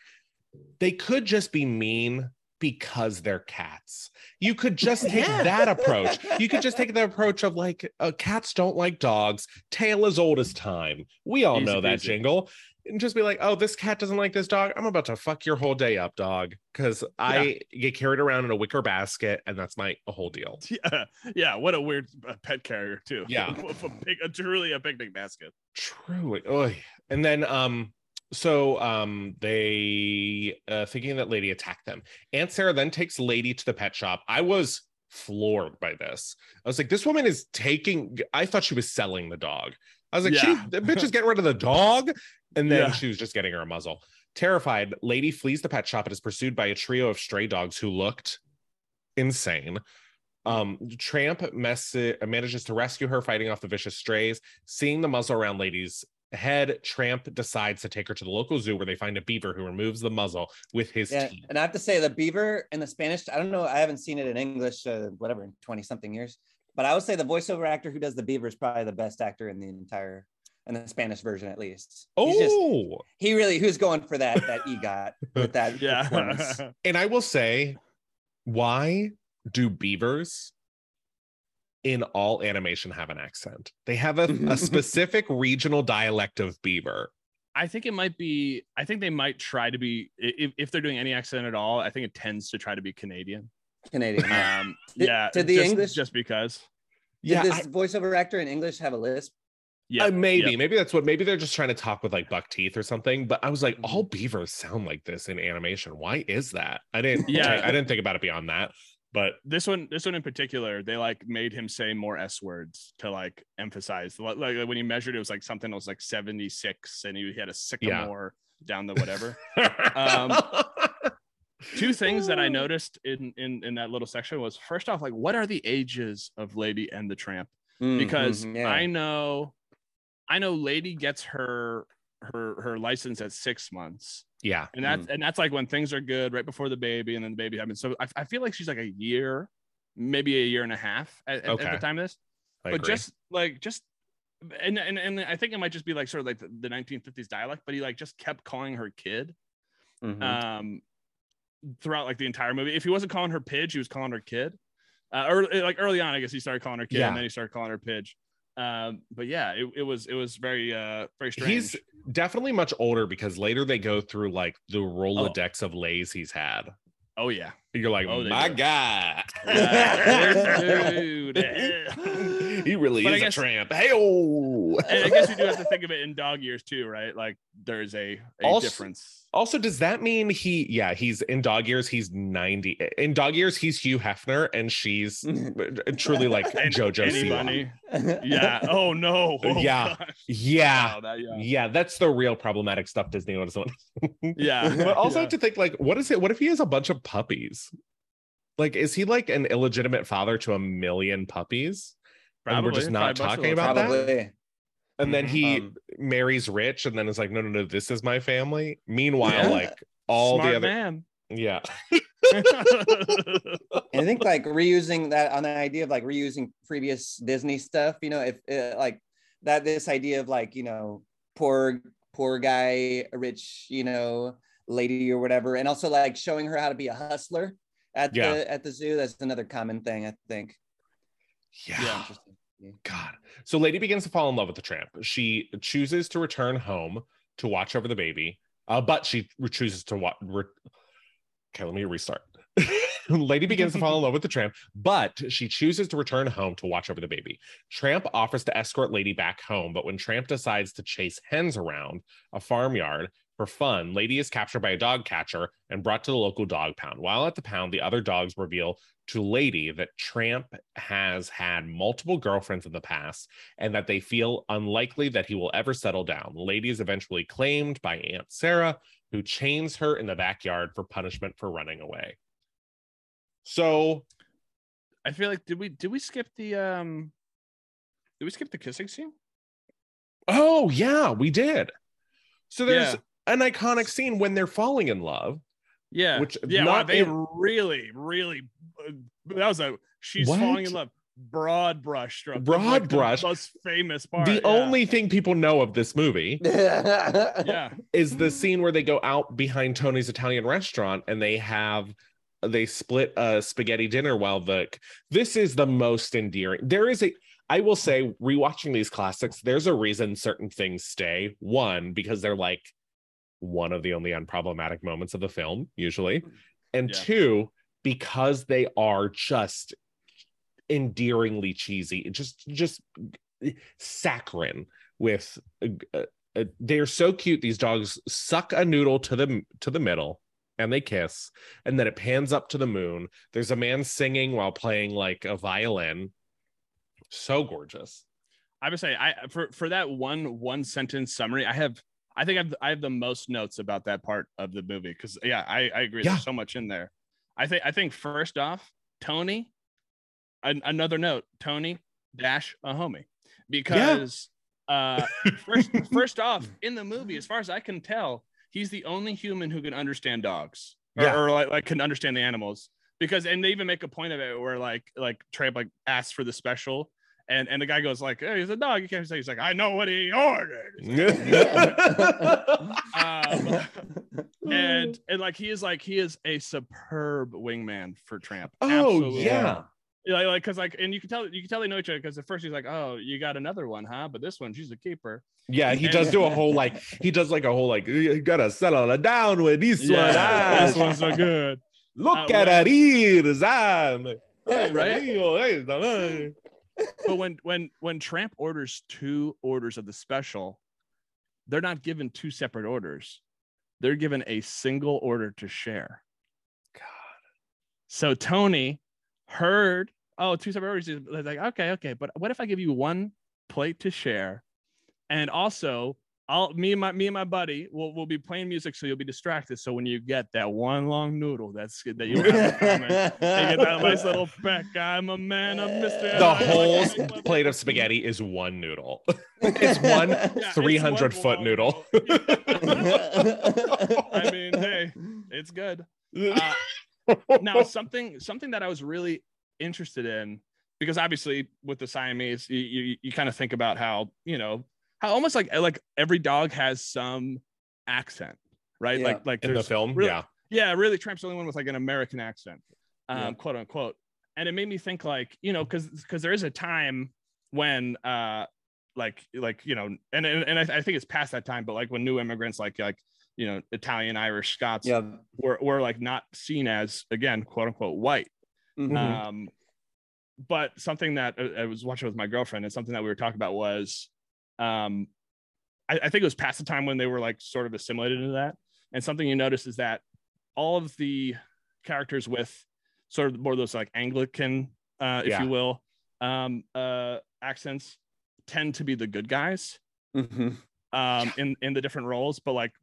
they could just be mean because they're cats. You could just take Yeah. that approach. You could just take the approach of like, uh, cats don't like dogs. Tale as old as time. We all Easy know that peasy. jingle. And just be like, oh, this cat doesn't like this dog. I'm about to fuck your whole day up, dog. Because I get carried around in a wicker basket, and that's my whole deal. Yeah, yeah. What a weird uh, pet carrier too. Yeah. A pic- a- truly a picnic basket. Truly. Oy. And then um so um they uh thinking that lady attacked them. Aunt Sarah then takes lady to the pet shop. I was floored by this. I was like, this woman is taking I thought she was selling the dog. I was like, Yeah. she the bitch is getting rid of the dog. And then Yeah. she was just getting her a muzzle. Terrified, lady flees the pet shop and is pursued by a trio of stray dogs who looked insane. Um, Tramp mess- manages to rescue her, fighting off the vicious strays. Seeing the muzzle around Lady's head, Tramp decides to take her to the local zoo where they find a beaver who removes the muzzle with his Yeah, teeth. and I have to say the beaver in the Spanish. I don't know. I haven't seen it in English, uh, whatever, in twenty something years. But I would say the voiceover actor who does the beaver is probably the best actor in the entire, in the Spanish version at least. He's just, Oh, he really who's going for that that EGOT with that Yeah. performance. and I will say, why do beavers in all animation have an accent? They have a, a specific regional dialect of beaver. I think it might be. I think they might try to be. If, if they're doing any accent at all, I think it tends to try to be Canadian. Canadian. yeah. Um, Did- yeah. did the just, English- just because? Did Yeah, this I- voiceover actor in English have a lisp? Yeah, Uh, maybe, yeah. maybe that's what. Maybe they're just trying to talk with like buck teeth or something. But I was like, all beavers sound like this in animation. Why is that? I didn't. Yeah. I, I didn't think about it beyond that. But this one this one in particular they like made him say more s words to like emphasize like, like when he measured it was like something that was like 76 and he had a sycamore down the whatever Um, two things that i noticed in in in that little section was first off like what are the ages of lady and the tramp Mm, because mhm, yeah. i know i know lady gets her her her license at six months. Yeah, and that's and that's like when things are good right before the baby and then the baby happens. So i, I feel like she's like a year maybe a year and a half at, at- at the time of this. I but agree. just like just and, and and i think it might just be like sort of like the, the 1950s dialect but he like just kept calling her kid Mhm. um throughout like the entire movie. If he wasn't calling her pidge he was calling her kid. Uh early, like early on i guess he started calling her kid Yeah. and then he started calling her pidge um but yeah it, it was it was very uh very strange he's definitely much older because later they go through like the Rolodex of lays he's had. oh yeah You're like, Oh, my do. god, Yeah, dude. he really But is guess- a tramp. Hey, oh. i guess we do have to think of it in dog years too right like there's a, a Also- difference Also, does that mean he? Yeah, he's in dog years. He's ninety. In dog years, he's Hugh Hefner, and she's truly like And- JoJo Annie Siwa. Yeah oh no Oh, uh, Yeah. gosh. Yeah, Wow, that- yeah. yeah, that's the real problematic stuff Disney wants to. Yeah. but also Yeah. to think like, what is it? What if he has a bunch of puppies? Like, is he like an illegitimate father to a million puppies? And we're just not Probably a bunch of talking those. about that? Probably. And then Mhm. he Um, marries rich, and then is like, no, no, no, this is my family. Meanwhile, Yeah. like all Smart the other, man. yeah, And I think like reusing that on the idea of like reusing previous Disney stuff, you know, if uh, like that, this idea of like, you know, poor, poor guy, rich, you know, lady or whatever. And also like showing her how to be a hustler at Yeah. the, at the zoo. That's another common thing, I think. yeah. Interesting. God. So Lady begins to fall in love with the tramp. She chooses to return home to watch over the baby, uh, but she chooses to watch. Re- okay, let me restart. Lady begins to fall in love with the tramp, but she chooses to return home to watch over the baby. Tramp offers to escort Lady back home, but when Tramp decides to chase hens around a farmyard for fun, Lady is captured by a dog catcher and brought to the local dog pound. While at the pound, the other dogs reveal to Lady that Tramp has had multiple girlfriends in the past and that they feel unlikely that he will ever settle down. Lady is eventually claimed by Aunt Sarah, who chains her in the backyard for punishment for running away. So, I feel like did we did we skip the um did we skip the kissing scene? oh, yeah, we did. So there's Yeah. An iconic scene when they're falling in love Yeah, Which yeah, not wow, they in- really, really. Uh, that was a she's What? falling in love. Broad brush stroke. Broad Like the brush. most famous part. the yeah. only thing people know of this movie Yeah, is the scene where they go out behind Tony's Italian restaurant and they have they split a spaghetti dinner while the this is the most endearing. There is a I will say rewatching these classics, there's a reason certain things stay. One, because they're like one of the only unproblematic moments of the film, usually. And Yeah. two, because they are just endearingly cheesy, just just saccharine with uh, uh, they're so cute these dogs suck a noodle to the to the middle and they kiss and then it pans up to the moon there's a man singing while playing like a violin so gorgeous I would say I for for that one one sentence summary, I have I think I've I have the most notes about that part of the movie because yeah, I I agree. Yeah. There's so much in there. I think I think first off, Tony. An, another note, Tony dash a homie, because uh first first off in the movie, as far as I can tell, he's the only human who can understand dogs or, Yeah. or like, like can understand the animals because and they even make a point of it where like like Trey like asks for the special and and the guy goes like hey he's a dog you can't say he's like I know what he ordered. Um, and and like he is like he is a superb wingman for Tramp oh Absolutely. yeah. Like like because like and you can tell you can tell they know each other because at first he's like oh you got another one huh? But this one she's a keeper. Yeah he And- does do a whole like he does like a whole like you gotta settle it down with this one ah. this one's so good. Look Uh, at her ears ah. right but when when when Tramp orders two orders of the special, they're not given two separate orders. They're given a single order to share. God. So Tony heard, oh, two separate orders. He's like, okay, okay, but what if I give you one plate to share, and also I'll me and my me and my buddy will will be playing music, so you'll be distracted. So when you get that one long noodle, that's good that you have coming, you get that nice little peck. I'm a man of mystery. the I whole like plate of spaghetti is one noodle it's one Yeah, 300 foot long noodle I mean, hey, it's good. Uh, now, something something that I was really interested in because obviously with the Siamese, you you, you kind of think about how you know how almost like like every dog has some accent, right? Yeah. Like like in the film really- yeah yeah, really Tramp's the only one with like an American accent, um, Yeah. quote unquote. And it made me think like, you know, because because there is a time when uh like like you know, and and, and I, I think it's past that time, but like when new immigrants like like you know, Italian, Irish, Scots yeah. were were like not seen as again, quote unquote, white. Mhm. Um, but something that I, I was watching with my girlfriend and something that we were talking about was, um, I, I think it was past the time when they were like sort of assimilated into that. And something you notice is that all of the characters with sort of more of those like Anglican, uh, if Yeah. you will, um, uh, accents tend to be the good guys Mhm. um, in in the different roles, but like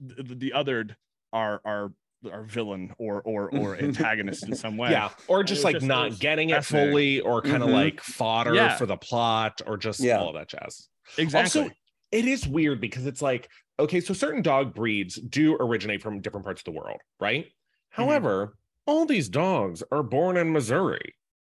the, the othered are are are villain or or or antagonist in some way. yeah or just like just- not getting it fully or kind of Mhm. like fodder Yeah. for the plot or just Yeah. all of that jazz exactly. Also, it is weird because it's like, okay, so certain dog breeds do originate from different parts of the world, right? Mm-hmm. However, all these dogs are born in Missouri.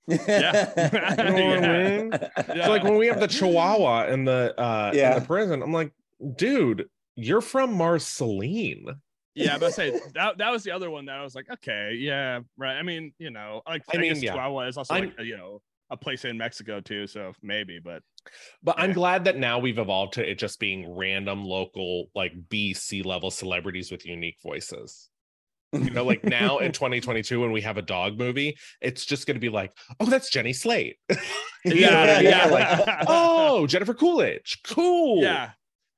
Yeah. You know what I mean? Yeah. So like when we have the Chihuahua in the uh Yeah. in the prison, I'm like, dude, you're from Marceline. yeah, but I say that that was the other one that I was like, okay, yeah, right. I mean, you know, like I I, mean, guess yeah. Chihuahua is also like you know a place in Mexico too, so maybe, but But I'm glad that now we've evolved to it just being random local, like B, C level celebrities with unique voices. You know, like now in 2022, when we have a dog movie, it's just going to be like, oh, that's Jenny Slate. You know what I mean? yeah, Like, oh, Jennifer Coolidge. Cool. yeah,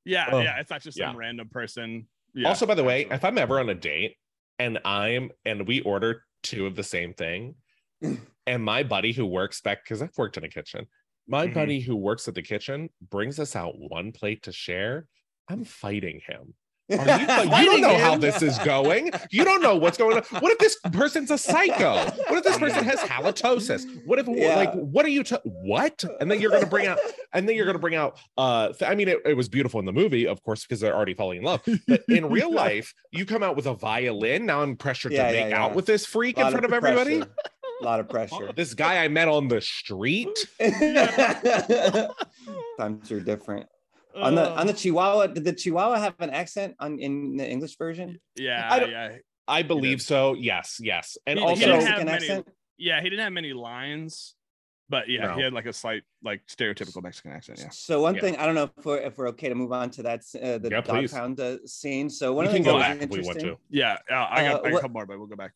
yeah, Oh, yeah. It's not just some random person. Yeah, also, by the way, absolutely. if I'm ever on a date and I'm and we order two of the same thing, and my buddy who works back because I've worked in a kitchen, my Mhm. buddy who works at the kitchen brings us out one plate to share. I'm fighting him Are you, you don't know how this is going. You don't know what's going on. What if this person's a psycho? What if this person has halitosis? What if Yeah. like what are you t- what? And then you're gonna bring out and then you're gonna bring out uh th- I mean it, it was beautiful in the movie, of course, because they're already falling in love. But in real life, you come out with a violin. Now I'm pressured Yeah, to make yeah. out with this freak in front of everybody. A lot of pressure. This guy I met on the street. Times are different. On the Uh, on the Chihuahua, did the Chihuahua have an accent on in the English version? yeah, I don't- yeah, I believe so. Yes, yes. And He- he also didn't have Mexican many- accent. yeah. He didn't have many lines, but yeah, No. he had like a slight, like stereotypical Mexican accent. Yeah. So one Yeah. thing I don't know if we're if we're okay to move on to that uh, the Yeah, dog please. pound uh, scene. So one we of the can things go that was back if we want interesting- to. Yeah, uh, I got, Uh, I got a what- couple more, but we'll go back.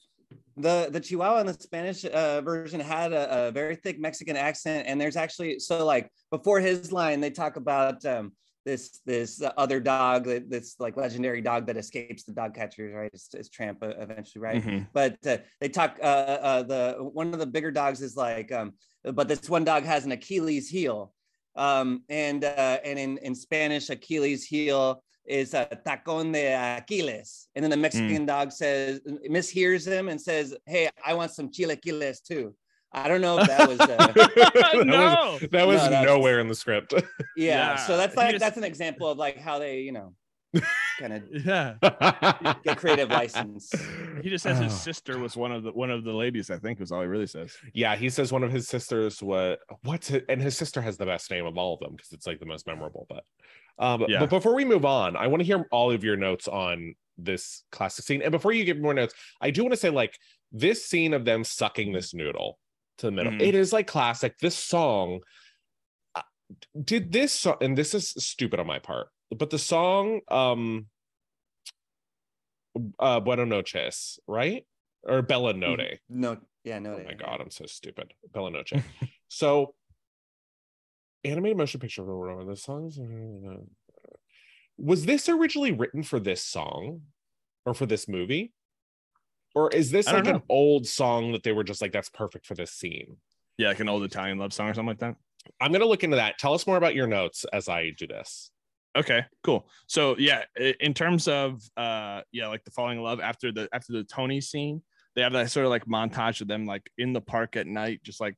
The the Chihuahua in the Spanish uh, version had a, a very thick Mexican accent, and there's actually so like before his line, they talk about um, this this other dog, that- this like legendary dog that escapes the dog catchers, right? It's, it's Tramp eventually, right? Mhm. But uh, they talk. Uh, uh, the one of the bigger dogs is like, um, but this one dog has an Achilles heel, um, and uh, and in in Spanish, Achilles heel is a tacón de Aquiles. And then the Mexican dog says, mishears him and says, Hey, I want some chilaquiles too. I don't know if that was, uh, that was, that was No, that's- nowhere in the script. yeah. Yeah, So that's like, just- that's an example of like how they, you know, kind of Yeah. get creative license. He just says his Oh. sister was one of the one of the ladies. I think was all he really says. Yeah, he says one of his sisters what what's it and his sister has the best name of all of them because it's like the most memorable. But um Yeah. but before we move on, I want to hear all of your notes on this classic scene. And before you give more notes, I do want to say like this scene of them sucking this noodle to the middle, Mhm. it is like classic. This song uh, did this song and this is stupid on my part, but the song um uh Buenos Noches, right? Or Bella Notte. No, yeah, no. Oh my god, I'm so stupid. Bella Noche. so animated motion picture of the songs. Was this originally written for this song or for this movie? Or is this I don't like an old song that they were just like that's perfect for this scene? Yeah, like an old Italian love song or something like that. I'm gonna look into that. Tell us more about your notes as I do this. Okay, cool. So yeah, in terms of uh yeah, like the falling in love after the after the Tony scene, they have that sort of like montage of them like in the park at night, just like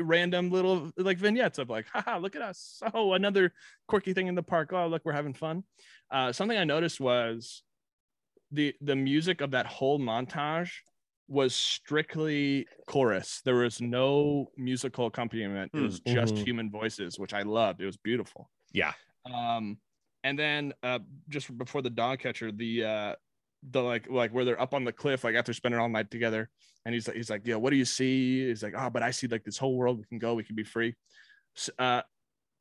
random little like vignettes of like, haha, look at us. Oh, another quirky thing in the park. Oh, look, we're having fun. Uh something I noticed was the the music of that whole montage was strictly chorus. There was no musical accompaniment. It was just Mhm. human voices, which I loved. It was beautiful Yeah. um and then uh just before the dog catcher the uh the like like where they're up on the cliff like after spending all night together. And he's like he's like yeah what do you see? He's like oh but i see like this whole world. We can go. We can be free. S- uh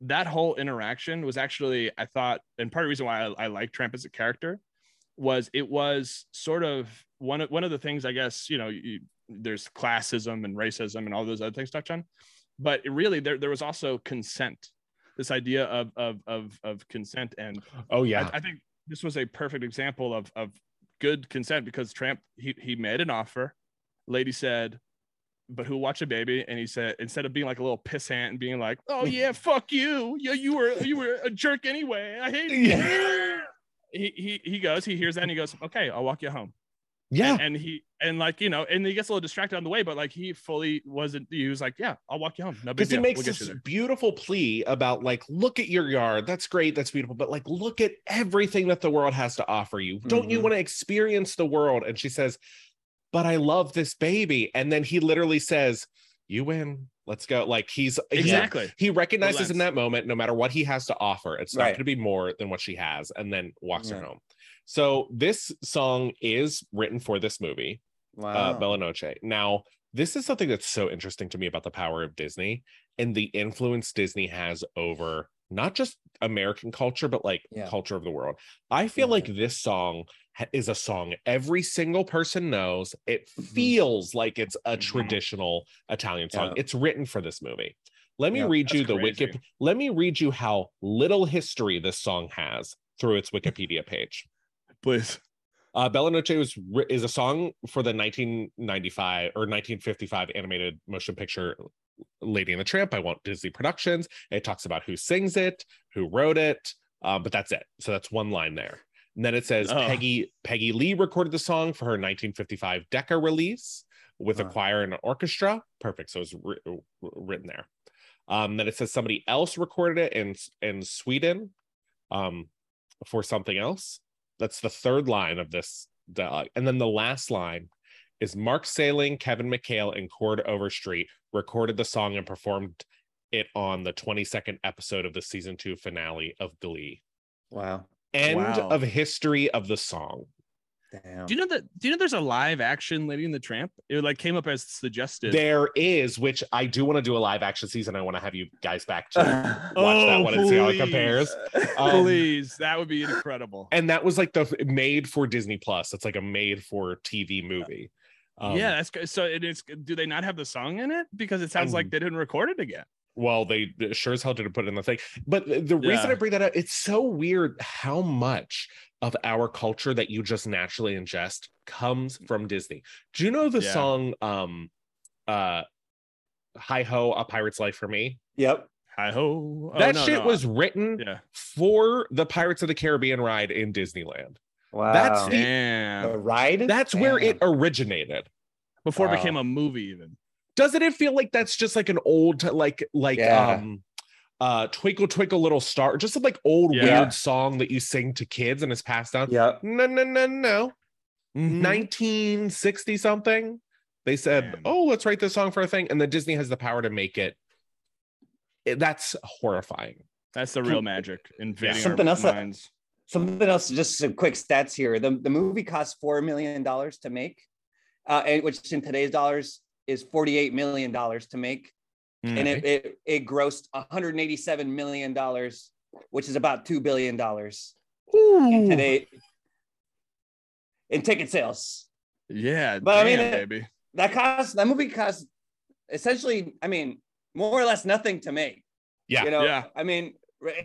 that whole interaction was actually i thought and part of the reason why i, I like tramp as a character was it was sort of one of one of the things i guess you know you, there's classism and racism and all those other things touch on. But really there, there was also consent this idea of of of, of consent and Oh yeah. I think this was a perfect example of of good consent because Tramp he he made an offer. Lady said, "But who watch a baby?" And he said, instead of being like a little pissant and being like, "Oh yeah, fuck you, yeah, you were you were a jerk anyway. I hate you." He, he he goes, he hears that and he goes, okay, I'll walk you home. Yeah. And, and he and like you know, and he gets a little distracted on the way, but like he fully wasn't. He was like, yeah, I'll walk you home. No because he makes We'll this beautiful plea about like look at your yard that's great that's beautiful but like look at everything that the world has to offer you don't you Mhm. want to experience the world and she says but i love this baby and then he literally says you win let's go like he's Exactly. he, recognizes in that moment no matter what he has to offer it's not Right. going to be more than what she has and then walks her home so this song is written for this movie Wow. uh, Bella Noche. Now, this is something that's so interesting to me about the power of Disney and the influence Disney has over not just American culture, but like Yeah. culture of the world. I feel Yeah. like this song is a song every single person knows. It Mhm. feels like it's a Mhm. traditional Italian song. Yeah. It's written for this movie. Let me read you the crazy. wiki. Let me read you how little history this song has through its Wikipedia page. Please. Uh, Bella Noche was is a song for the 1995 or 1955 animated motion picture Lady and the Tramp by Walt Disney Productions. It talks about who sings it, who wrote it, uh, but that's it. So that's one line there. And then it says Oh. Peggy Peggy Lee recorded the song for her 1955 Decca release with a choir and an orchestra. Perfect. So it's wri- written there. Um, then it says somebody else recorded it in in Sweden um, for something else. That's the third line of this dialogue. And then the last line is Mark Salling, Kevin McHale, and Cord Overstreet recorded the song and performed it on the 22nd episode of the season two finale of Glee. Wow. End Wow. of history of the song. Damn. Do you know that? Do you know there's a live action Lady and the Tramp? It like came up as suggested. There is, which I do want to do a live action season. I want to have you guys back to watch Oh, that one and see how it compares. Um, Please, that would be incredible. and that was like the made for Disney Plus. It's like a made for TV movie. Um, yeah, that's good. So it is. Do they not have the song in it? Because it sounds like Um, they didn't record it again. Well, they sure as hell didn't put it in the thing. But the the reason Yeah. I bring that up, it's so weird how much of our culture that you just naturally ingest comes from Disney. Do you know the Yeah. song um uh Hi Ho, A Pirate's Life for Me? Yep. Hi ho. that shit was written Yeah. for the Pirates of the Caribbean ride in Disneyland. Wow. That's the- the ride. That's where it originated. Before it became a movie, even. Doesn't it feel like that's just like an old like like Yeah. um uh Twinkle Twinkle Little Star, just a like old Yeah. weird song that you sing to kids and is passed down. yeah No, no, no, no. Mhm. 1960 something. They said, Man. "Oh, let's write this song for a thing," and then Disney has the power to make it. it- that's horrifying. That's the real magic invading Something our else that- minds. Something else, just some quick stats here. The, the movie cost $4 million to make, uh, and which in today's dollars is $48 million to make. Mm. And it, it, it grossed $187 million, which is about $2 billion in today in ticket sales. Yeah, But I mean, damn, it- baby. That cost, that movie cost essentially, I mean, more or less nothing to make. Yeah, You know, Yeah. I mean,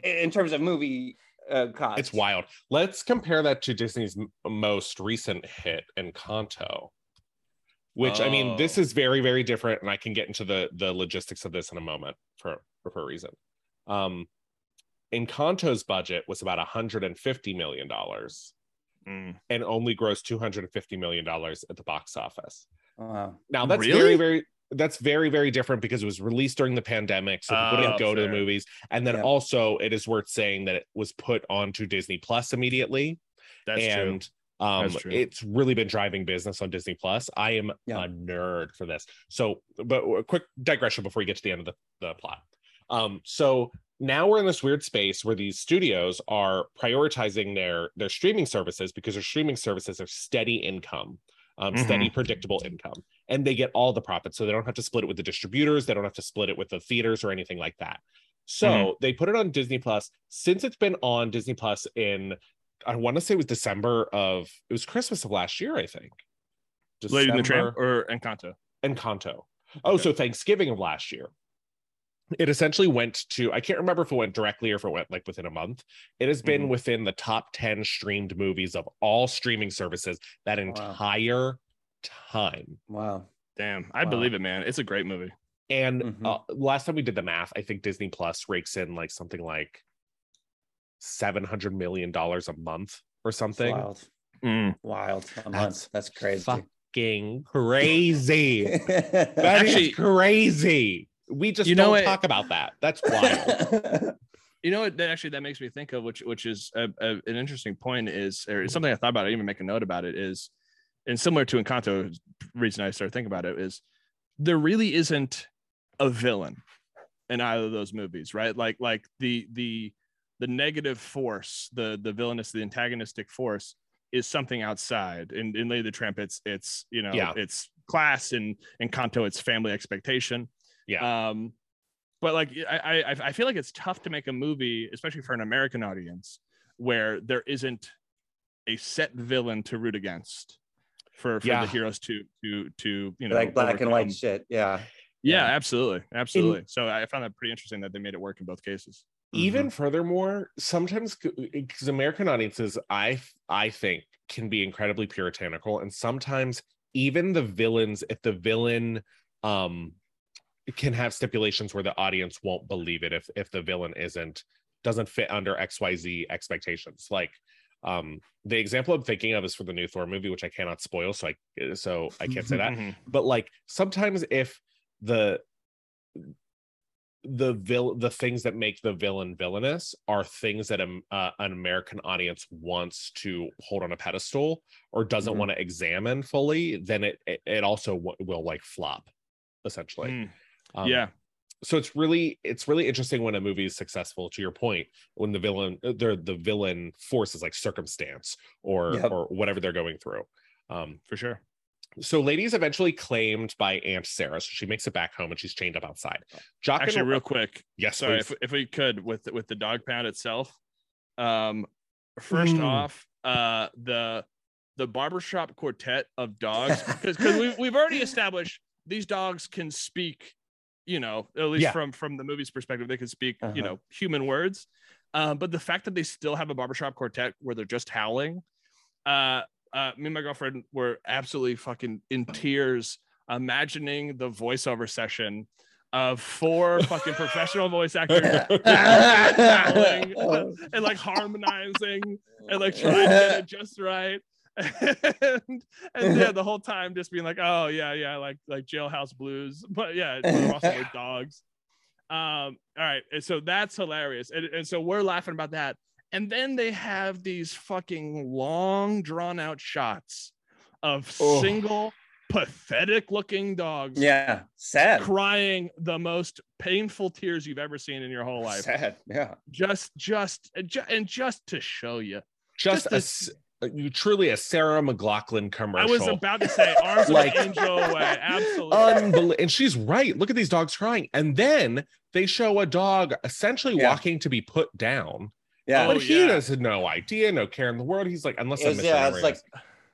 in terms of movie uh, cost. it's wild. Let's compare that to Disney's m- most recent hit, Encanto. Which I mean, this Oh. is very, very different, and I can get into the the logistics of this in a moment for for a reason. Um, Encanto's budget was about 150 million dollars, Mm. and only grossed 250 million dollars at the box office. Wow. Now that's Really? very, very that's very, very different because it was released during the pandemic, so people didn't Oh, go to the movies. And then Yeah. also, it is worth saying that it was put onto Disney Plus immediately, That's and true. Um, it's really been driving business on Disney Plus. I am Yeah. a nerd for this. So, but a quick digression before we get to the end of the, the plot. Um, so now we're in this weird space where these studios are prioritizing their their streaming services because their streaming services are steady income, um, steady predictable income, and they get all the profits. So they don't have to split it with the distributors. They don't have to split it with the theaters or anything like that. So they put it on Disney Plus. Since it's been on Disney Plus in, I want to say it was December of it was Christmas of last year, I think. Lady in the Tramp December- or Encanto. Encanto. Oh, Okay. so Thanksgiving of last year. It essentially went to, I can't remember if it went directly or if it went like within a month. It has been Mhm. within the top 10 streamed movies of all streaming services that entire time. Wow. Damn, I Wow. believe it, man. It's a great movie. And Mhm. uh, last time we did the math, I think Disney Plus rakes in like something like $700 million a month or something. Wild. Mm. Wild. A That's month. That's crazy. Fucking crazy. That is Actually- crazy. We just You know don't what? talk about that. That's wild. You know what? That actually that makes me think of which which is a, a, an interesting point is or something I thought about. I didn't even make a note about it. Is and similar to Encanto. Reason I started thinking about it is there really isn't a villain in either of those movies, right? Like like the the the negative force, the the villainous, the antagonistic force is something outside. In in Lady the Tramp, it's it's you know Yeah. it's class and in Encanto it's family expectation. Yeah. Um, but like I, I I feel like it's tough to make a movie, especially for an American audience, where there isn't a set villain to root against for, for Yeah. the heroes to to to you know like black and white shit. Yeah. Yeah, Yeah. absolutely, absolutely. so I found that pretty interesting that they made it work in both cases. Even furthermore sometimes because american audiences i i think can be incredibly puritanical and sometimes even the villains if the villain um can have stipulations where the audience won't believe it if if the villain isn't doesn't fit under xyz expectations like Um, the example I'm thinking of is for the new Thor movie, which I cannot spoil, so I so I can't say that. But like sometimes if the the vil the things that make the villain villainous are things that um, uh, an American audience wants to hold on a pedestal or doesn't Mhm. want to examine fully, then it it, it also w- will like flop, essentially. Mm. Um, yeah. so it's really it's really interesting when a movie is successful to your point when the villain uh, the the villain forces like circumstance or Yep. or whatever they're going through um For sure. So Lady's eventually claimed by aunt sarah so she makes it back home and she's chained up outside jock Actually, and real quick, yes sorry please. if, if we could with with the dog pound itself um first Mm. off uh the the barbershop quartet of dogs because because we've, we've already established these dogs can speak you know at least Yeah. from from the movie's perspective they can speak Uh-huh. you know human words um but the fact that they still have a barbershop quartet where they're just howling uh uh me and my girlfriend were absolutely fucking in tears imagining the voiceover session of four fucking professional voice actors and like harmonizing and like trying to get it just right. and, and yeah, the whole time just being like, oh yeah, yeah, like like jailhouse blues, but yeah, also with dogs. Um, all right, and so that's hilarious, and, and so we're laughing about that. And then they have these fucking long, drawn out shots of Oh. single, pathetic looking dogs yeah, sad. crying the most painful tears you've ever seen in your whole life Sad. Yeah. just just and just to show you just just a this- uh, you truly a sarah McLachlan commercial. i was about to say arms Like- like angel away absolutely and she's right look at these dogs crying and then they show a dog essentially Yeah. walking to be put down Yeah. but Oh, he yeah. has no idea no care in the world he's like unless It i'm yeah, it's like-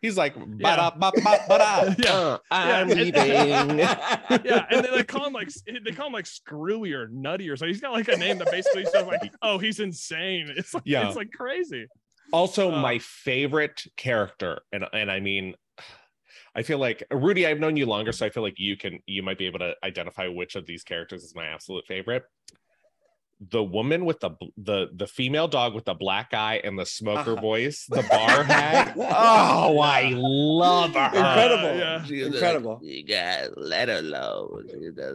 he's like Yeah. ba ba ba ba Yeah. uh, i'm Yeah. leaving yeah and they like call him like they call him like screwy or nutty or something he's got like a name that basically says like oh he's insane it's like Yeah. it's like crazy Also, Oh. my favorite character, and and I mean, I feel like Rudy. I've known you longer, so I feel like you can you might be able to identify which of these characters is my absolute favorite. The woman with the the the female dog with the black eye and the smoker Uh-huh. voice, the bar hag. Oh, I love her. Incredible. yeah. She's like, Incredible. you got let her alone.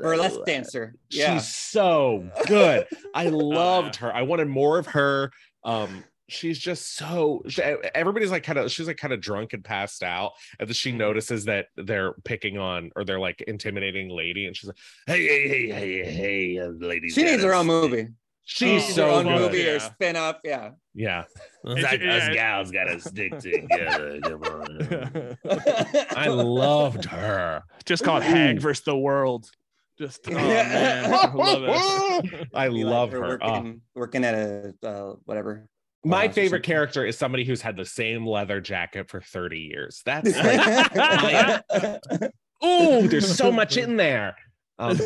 Burlesque dancer. Yeah. She's so good. I Oh, loved her. I wanted more of her. Um, she's just so. she- everybody's like kind of. She's like kind of drunk and passed out, and then she notices that they're picking on or they're like intimidating lady, and she's like, "Hey, hey, hey, hey, hey, uh, lady." she needs her own movie. She's Oh, Her own good. movie or Yeah. spin off. Yeah. Yeah, It's like us gals gotta stick together. Come on. I loved her. just called hag versus the world just oh man I love it I Be like love her her. Oh. Working, working at a uh, whatever. My favorite character is somebody who's had the same leather jacket for 30 years. That's like, oh, there's so much in there. Um,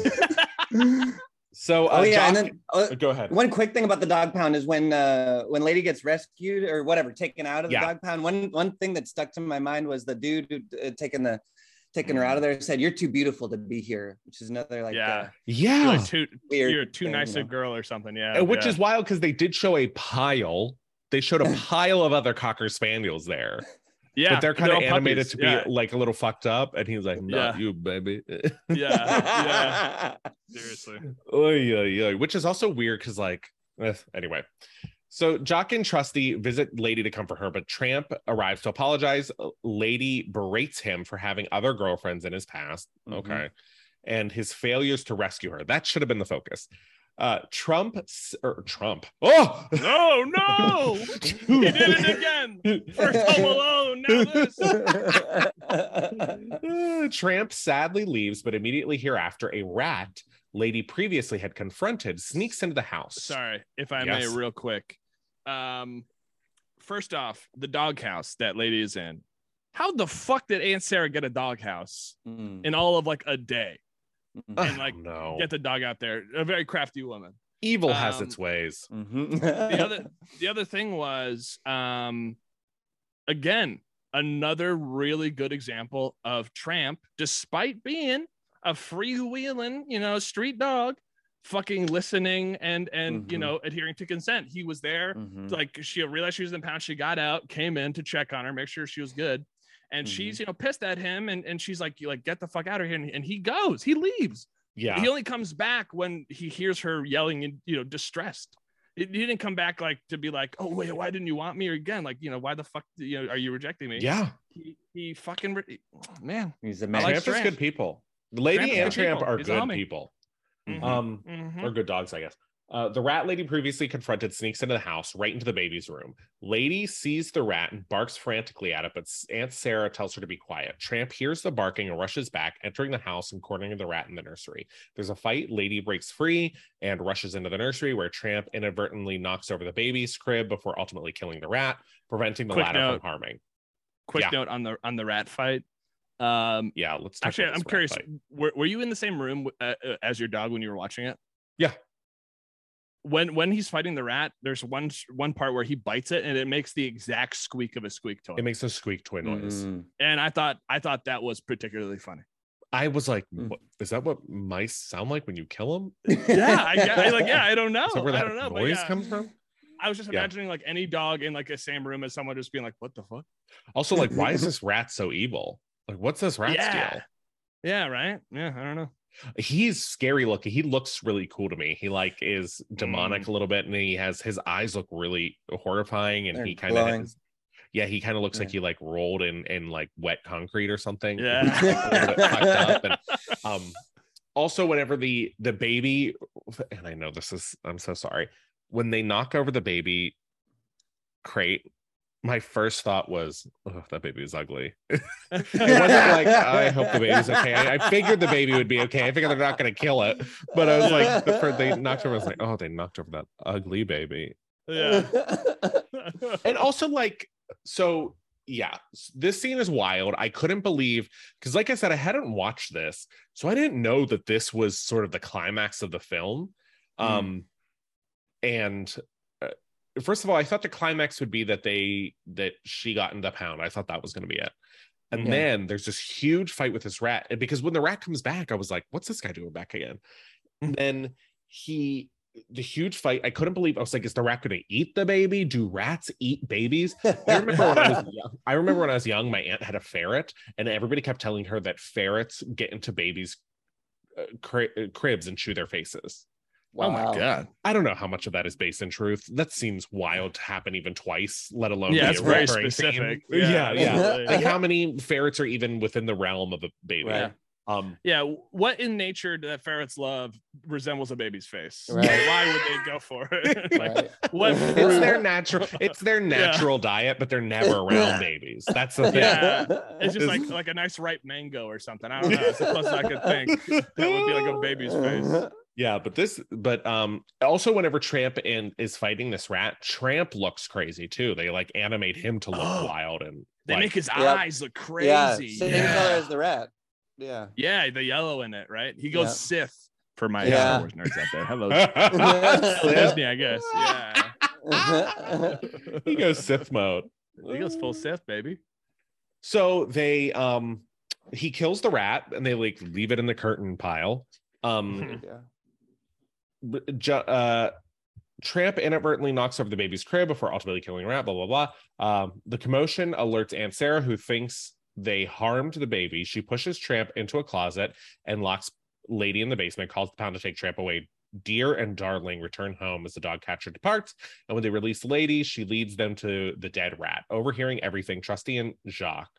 so, uh, oh yeah, and then uh, go ahead. one quick thing about the dog pound is when uh when lady gets rescued or whatever taken out of the Yeah. dog pound one one thing that stuck to my mind was the dude who uh, taking the taking her out of there said you're too beautiful to be here which is another like Yeah. uh, you're Yeah, like too weird you're too thing, nice you a girl or something yeah which yeah. is wild because they did show a pile. They showed a pile of other cocker spaniels there, yeah but they're kind of animated puppies. to be yeah like a little fucked up. And he's like, "Not Yeah. you, baby." yeah yeah seriously Oy, oy, oy, which is also weird because like eh, anyway so jock and trusty visit lady to comfort her but tramp arrives to apologize lady berates him for having other girlfriends in his past Mhm. okay and his failures to rescue her that should have been the focus uh trump or trump. Oh! No no! He did it again first home alone. Now this. Uh, Tramp sadly leaves, but immediately hereafter, a rat lady previously had confronted sneaks into the house. sorry if i Yes. may real quick. Um first off the doghouse that lady is in. How the fuck did aunt sarah get a doghouse Mm, in all of like a day? Oh, and, like, no. get the dog out there a very crafty woman Evil has um, its ways. mhm. the other the other thing was um again another really good example of tramp despite being a freewheeling you know street dog fucking listening and and you Mhm. know adhering to consent. He was there. Mhm. Like she realized she was in the pound. She got out, came in to check on her, make sure she was good. And Mhm. she's you know pissed at him, and, and she's like, "You like get the fuck out of here!" And, and he goes, he leaves. Yeah. He only comes back when he hears her yelling and you know distressed. He he didn't come back like to be like, "Oh wait, why didn't you want me?" Or again, like you know, why the fuck you know are you rejecting me? Yeah. He, he fucking re- man. He's a man. like Tramp is good people. Lady Tramp is and good Tramp people. are He's good homie. people. Mhm, Um, mhm. or good dogs, I guess. Uh, the rat lady previously confronted sneaks into the house right into the baby's room. Lady sees the rat and barks frantically at it, but Aunt Sarah tells her to be quiet. Tramp hears the barking and rushes back, entering the house and cornering the rat in the nursery. There's a fight. Lady breaks free and rushes into the nursery, where Tramp inadvertently knocks over the baby's crib before ultimately killing the rat, preventing the Quick latter note. from harming. Quick yeah. note on the on the rat fight. Um, Yeah, let's talk actually, I'm curious. Were, were you in the same room uh, uh, as your dog when you were watching it? Yeah. When when he's fighting the rat, there's one one part where he bites it and it makes the exact squeak of a squeak toy. It makes a squeak toy noise. Mm. and I thought I thought that was particularly funny. I was like, Mm. what, is that what mice sound like when you kill them? Yeah, I, gue- I like yeah, I don't know. Is that where I that don't know. noise yeah. comes from? I was just Yeah. imagining like any dog in like the same room as someone just being like, "What the fuck?" Also, like, why is this rat so evil? Like, what's this rat's yeah. deal? Yeah, right. Yeah, I don't know. He's scary looking. He looks really cool to me. He like is demonic Mm. a little bit, and he has his eyes look really horrifying, and They're he kind glowing. of yeah, he kind of looks like he like rolled in in like wet concrete or something. Yeah. He's, like, a little bit fucked up, and, um also whenever the the baby and i know this is i'm so sorry when they knock over the baby crate my first thought was oh that baby is ugly. It wasn't like i hope the baby's okay. I, I figured the baby would be okay. I figured they're not going to kill it. But i was like the first they knocked over i was like oh they knocked over that ugly baby. Yeah. and also like so yeah this scene is wild. I couldn't believe because like i said i hadn't watched this so i didn't know that this was sort of the climax of the film. Mm. um and first of all i thought the climax would be that they that she got in the pound i thought that was going to be it and Yeah. then there's this huge fight with this rat and because when the rat comes back i was like what's this guy doing back again and then he the huge fight i couldn't believe i was like is the rat going to eat the baby do rats eat babies I remember when I was young. I remember when I was young, my aunt had a ferret, and everybody kept telling her that ferrets get into babies' uh, cri- cribs and chew their faces. Oh my god. I don't know how much of that is based in truth. That seems wild to happen even twice, let alone Yeah, it's a very specific. theme. Yeah, yeah. absolutely. Like how many ferrets are even within the realm of a baby? Right. Um, Yeah, what in nature that ferrets love resembles a baby's face? Right. Why would they go for it? Like, Right. what it's their natural. It's their natural diet, but they're never around babies. That's the thing. Yeah. It's just like like a nice ripe mango or something. I don't know. It's the closest I could think. That would be like a baby's face. Yeah, but this, but um, also whenever Tramp and is fighting this rat, Tramp looks crazy too. They like animate him to look Oh. wild and They like, make his Yep. eyes look crazy. Yeah, crazy. same yeah. color as the rat. Yeah. Yeah, the yellow in it, right? He goes Yeah. Sith for my Yeah. Star Wars nerds out there. Hello, Disney, I guess. Yeah, he goes Sith mode. he goes full Sith, baby. So they um he kills the rat and they like leave it in the curtain pile. Um yeah. Uh Tramp inadvertently knocks over the baby's crib before ultimately killing rat, blah, blah, blah. Um, the commotion alerts Aunt Sarah, who thinks they harmed the baby. She pushes Tramp into a closet and locks Lady in the basement, calls the pound to take Tramp away. Dear and Darling return home as the dog catcher departs. And when they release Lady, she leads them to the dead rat. Overhearing everything, Trusty and Jock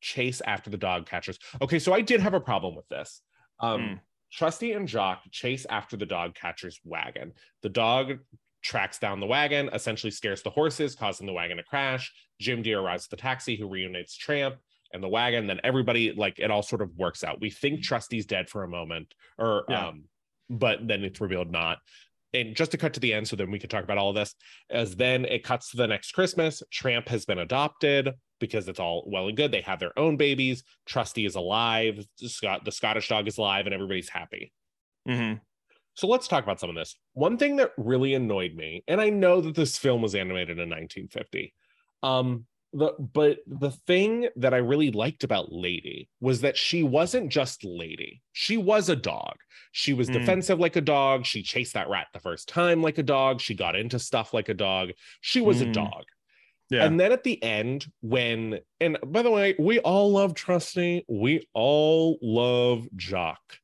chase after the dog catchers. Okay, so I did have a problem with this. Um, Mm. Trusty and Jock chase after the dog catcher's wagon. The dog tracks down the wagon, essentially scares the horses, causing the wagon to crash. Jim Dear arrives at the taxi, who reunites Tramp and the wagon. Then everybody, like, it all sort of works out. We think Trusty's dead for a moment, or Yeah. um, but then it's revealed not. And just to cut to the end, so then we can talk about all of this, as then it cuts to the next Christmas. Tramp has been adopted because it's all well and good. They have their own babies. Trusty is alive. Scott, the Scottish dog is alive, and everybody's happy. Mhm. So let's talk about some of this. One thing that really annoyed me, and I know that this film was animated in 1950, um, the but the thing that I really liked about Lady was that she wasn't just Lady. She was a dog. She was Mm. defensive like a dog. She chased that rat the first time like a dog. She got into stuff like a dog. She was a Mm. dog. Yeah. And then at the end, when and by the way, we all love Trusty. We all love Jock.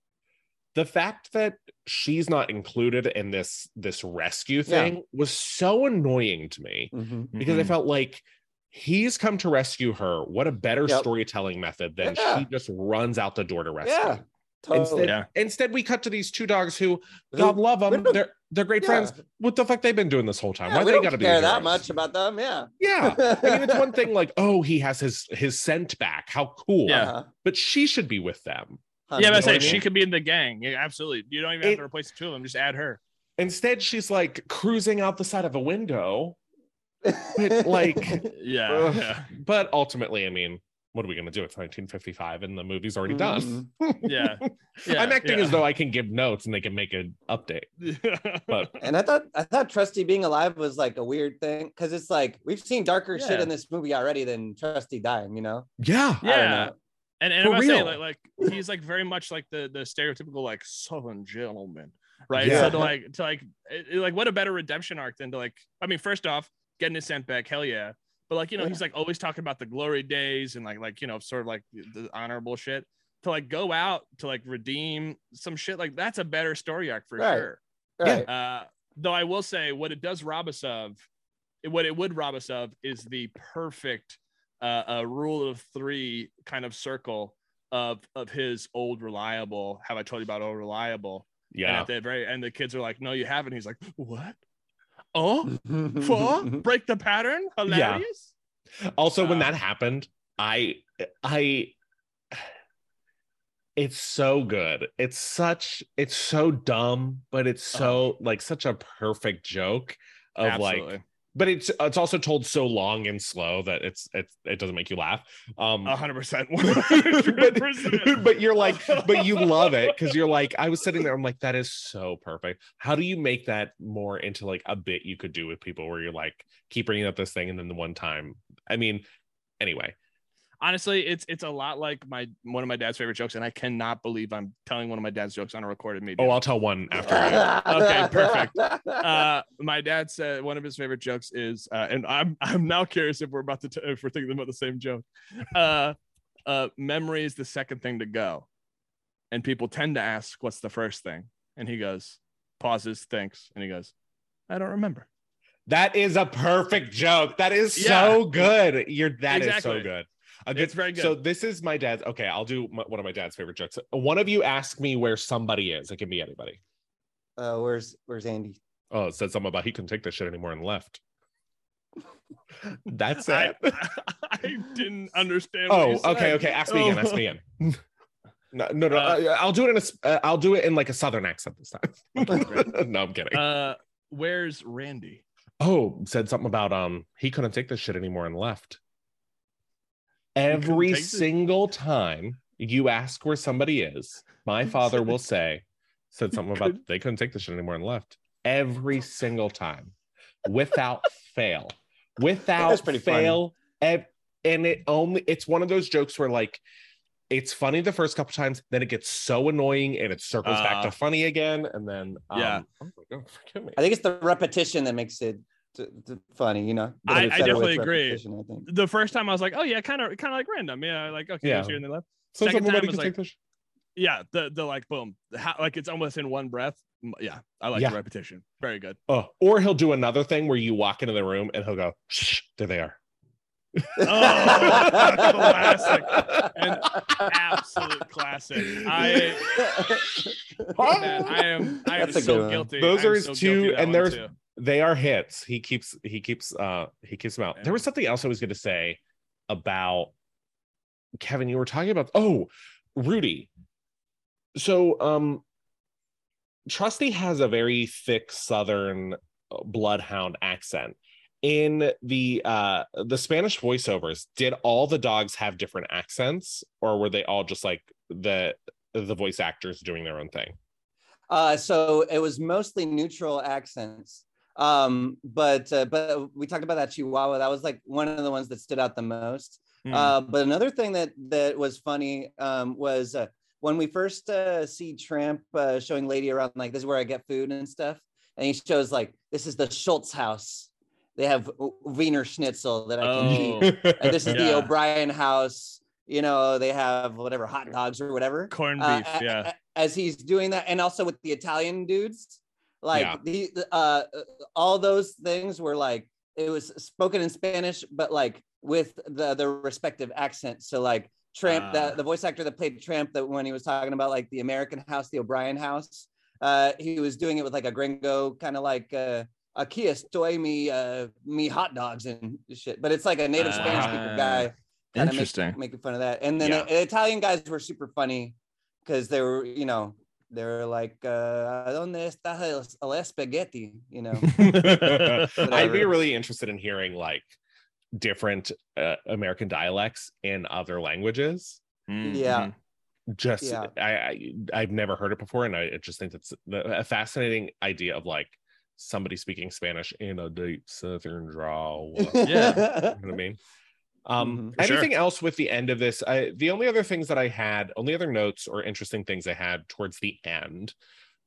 The fact that she's not included in this this rescue Yeah. thing was so annoying to me Mhm. because I Mhm. felt like he's come to rescue her. What a better Yep. storytelling method than Yeah. she just runs out the door to rescue. Yeah, totally. Instead, Yeah. instead, we cut to these two dogs who, Who- God love them, they're they're great yeah. friends. What the fuck they've been doing this whole time? Yeah, Why they got to be care that much about them. Yeah. Yeah, I mean, it's one thing like, oh, he has his his scent back. How cool! Yeah. Uh-huh. but she should be with them. Huh, yeah, you but I say what I she could be in the gang. Yeah, absolutely. You don't even have It- to replace the two of them. Just add her. Instead, she's like cruising out the side of a window. But, like, Yeah. Yeah. But ultimately, I mean, what are we going to do? It's 1955 and the movie's already done. Mm-hmm. Yeah. yeah I'm acting yeah. as though I can give notes and they can make an update. But And I thought I thought Trusty being alive was like a weird thing because it's like we've seen darker shit in this movie already than Trusty dying. You know? yeah, yeah. And, and For I'm gonna real. like, like he's like very much like the the stereotypical like southern gentleman, right? Yeah. So to like to like it- it- like what a better redemption arc than to like I mean first off getting his scent back hell yeah, but like you know Yeah. he's like always talking about the glory days and like like you know sort of like the, the honorable shit to like go out to like redeem some shit like that's a better story arc for Right. sure. Right. Uh, though I will say, what it does rob us of, what it would rob us of, is the perfect uh, uh, rule of three kind of circle of of his old reliable. Have I told you about old reliable? And yeah. at the very end, the kids are like, "No, you haven't." He's like, "What? Oh, four? break the pattern? Hilarious." Also, when Uh, that happened, I, I, it's so good. It's such, it's so dumb, but it's so like such a perfect joke of like Absolutely, but it's it's also told so long and slow that it's it's it doesn't make you laugh. Um a hundred percent, but, hundred percent. but you're like, but you love it because you're like, I was sitting there, I'm like, that is so perfect. How do you make that more into like a bit you could do with people where you're like, keep bringing up this thing and then the one time? I mean, anyway, honestly it's it's a lot like my one of my dad's favorite jokes and i cannot believe i'm telling one of my dad's jokes on a recorded medium oh, I'll tell one after. Okay, perfect. uh my dad said one of his favorite jokes is uh and i'm i'm now curious if we're about to t- if we're thinking about the same joke uh uh memory is the second thing to go and people tend to ask what's the first thing and he goes pauses thinks and he goes i don't remember That is a perfect joke. That is Yeah. so good. You're that is Exactly. so good. A good It's very good. So this is my dad's. Okay, I'll do my, one of my dad's favorite jokes. One of you ask me where somebody is. It can be anybody. uh, where's Where's Andy? Oh, it said something about he couldn't take this shit anymore and left. That's it. I didn't understand what oh, you okay, said. okay. Ask me again. Ask me again. No, no, no. Uh, uh, I'll do it in a. s- Uh, I'll do it in like a southern accent this time. no, I'm kidding. uh where's randy oh, said something about um he couldn't take this shit anymore and left. Every single time you ask where somebody is, my father will say, said something about they couldn't take this shit anymore and left. Every single time, without fail, without fail. ev- and it only it's one of those jokes where like it's funny the first couple times, then it gets so annoying and it circles back to Uh, funny again, and then um, yeah. oh god, forgive me. I think it's the repetition that makes it funny. You know. I- I definitely agree. I think. the first time I was like, oh yeah, kind of kind of like random. Yeah, like okay, Yeah. yeah. here and they left. So second time was like- this. Yeah, the the like boom, how, like it's almost in one breath. Yeah, I like Yeah. the repetition. Very good. Oh, or he'll do another thing where you walk into the room and he'll go, Shh, there they are. Oh, classic. And absolute classic. I man, I am I am That's a so guilty. Those I are his so two, guilty of that and there's- too. They are hits. He keeps he keeps uh he keeps them out. There was something else I was gonna say about Kevin. You were talking about oh Rudy. So um Trusty has a very thick southern uh, bloodhound accent. In the uh the Spanish voiceovers, did all the dogs have different accents, or were they all just like the the voice actors doing their own thing? Uh, so it was mostly neutral accents. Um, but uh, but we talked about that Chihuahua. That was like one of the ones that stood out the most. Mm. Uh, but another thing that that was funny um, was uh, when we first uh, see Tramp uh, showing Lady around, like this is where I get food and stuff, and he shows like this is the Schultz house. They have Wiener Schnitzel that I can Oh, eat, and this is the O'Brien house. You know, they have whatever hot dogs or whatever. corned Uh, beef. a- yeah. as he's doing that, and also with the Italian dudes, like Yeah. the the, uh, all those things were like it was spoken in Spanish, but like with the the respective accent. So like Tramp, Ah. the, the voice actor that played Tramp, that when he was talking about like the American house, the O'Brien house, uh, he was doing it with like a gringo kind of like uh, aquí estoy me uh, me hot dogs and shit. But it's like a native Spanish speaker Ah, guy Interesting. making fun of that. And then Yeah. the Italian guys were super funny because they were, you know, they were like, uh, "Donde está el, el spaghetti?" You know. I'd be really interested in hearing like different uh, American dialects in other languages. Yeah. Just Yeah. I, I I've never heard it before, and I just think that's a fascinating idea of like somebody speaking Spanish in a deep Southern drawl. Yeah, you know what I mean? Um, Mhm. For sure. anything else with the end of this? I, the only other things that I had, only other notes or interesting things I had towards the end,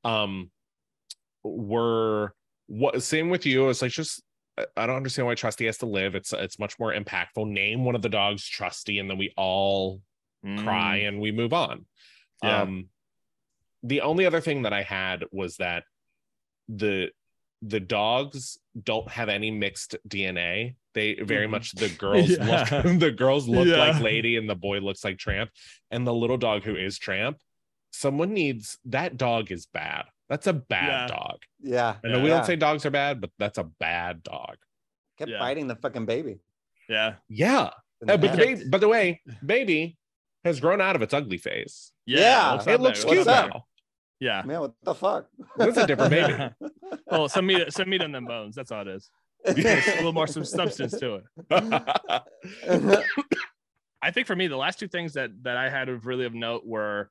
um, were what same with you. It's like just I- I don't understand why Trusty has to live. It's it's much more impactful. Name one of the dogs Trusty, and then we all cry and we move on. Yeah. Um, the only other thing that I had was that the the dogs don't have any mixed DNA. They very Mhm. much the girls Yeah. look the girls look Yeah. like Lady and the boy looks like Tramp. And the little dog who is Tramp, someone needs that dog is bad. That's a bad Yeah. dog. yeah. I know Yeah. we don't say dogs are bad, but that's a bad dog. Kept Yeah. biting the fucking baby. Yeah. Yeah. in Uh, but the baby, by the way, baby has grown out of its ugly face. Yeah. what's It looks man? cute What's up? now. Yeah. Man, what the fuck? It's a different baby. well, some meat, some meat on them bones. That's all it is. There's a little more some substance to it. I think for me, the last two things that that I had of really of note were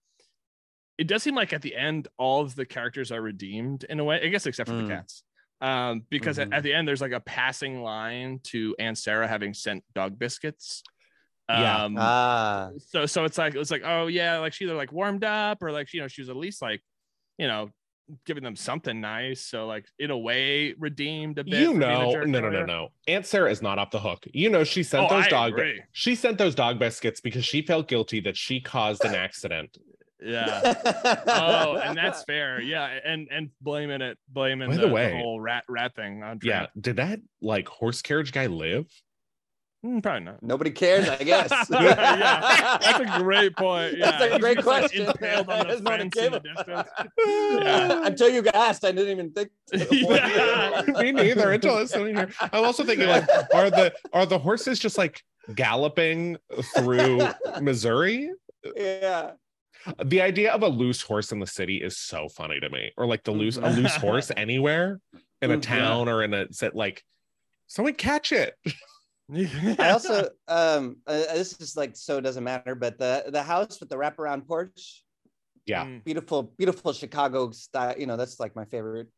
it does seem like at the end all of the characters are redeemed in a way, I guess except for Mm. the cats. Um, because at, Mhm. at the end there's like a passing line to Aunt Sarah having sent dog biscuits. Yeah. Um, ah, so so it's like it's like oh yeah like she either like warmed up or like you know she was at least like you know giving them something nice so like in a way redeemed a bit you for being a know, no, no, no, no. Aunt Sarah is not off the hook. You know, she sent Oh, those I dog. agree. She sent those dog biscuits because she felt guilty that she caused an accident. yeah oh and that's fair yeah and and blaming it blaming By the, the the whole rat rat thing on Yeah. Did that like horse carriage guy live? Hmm, probably not nobody cares, I guess. Yeah, that's a great point yeah That's a great just, like, question. impaled on the There's no one fence in the distance Yeah. Until you asked, I didn't even think. to the. Yeah. Me neither. Until I was sitting here, I'm also thinking like, are the are the horses just like galloping through Missouri? yeah. The idea of a loose horse in the city is so funny to me. Or like the loose a loose horse anywhere in a Mhm. town or in a set like someone catch it. I also um uh, this is like so doesn't matter, but the the house with the wraparound porch, Yeah. Mm. beautiful, beautiful Chicago style. You know, that's like my favorite.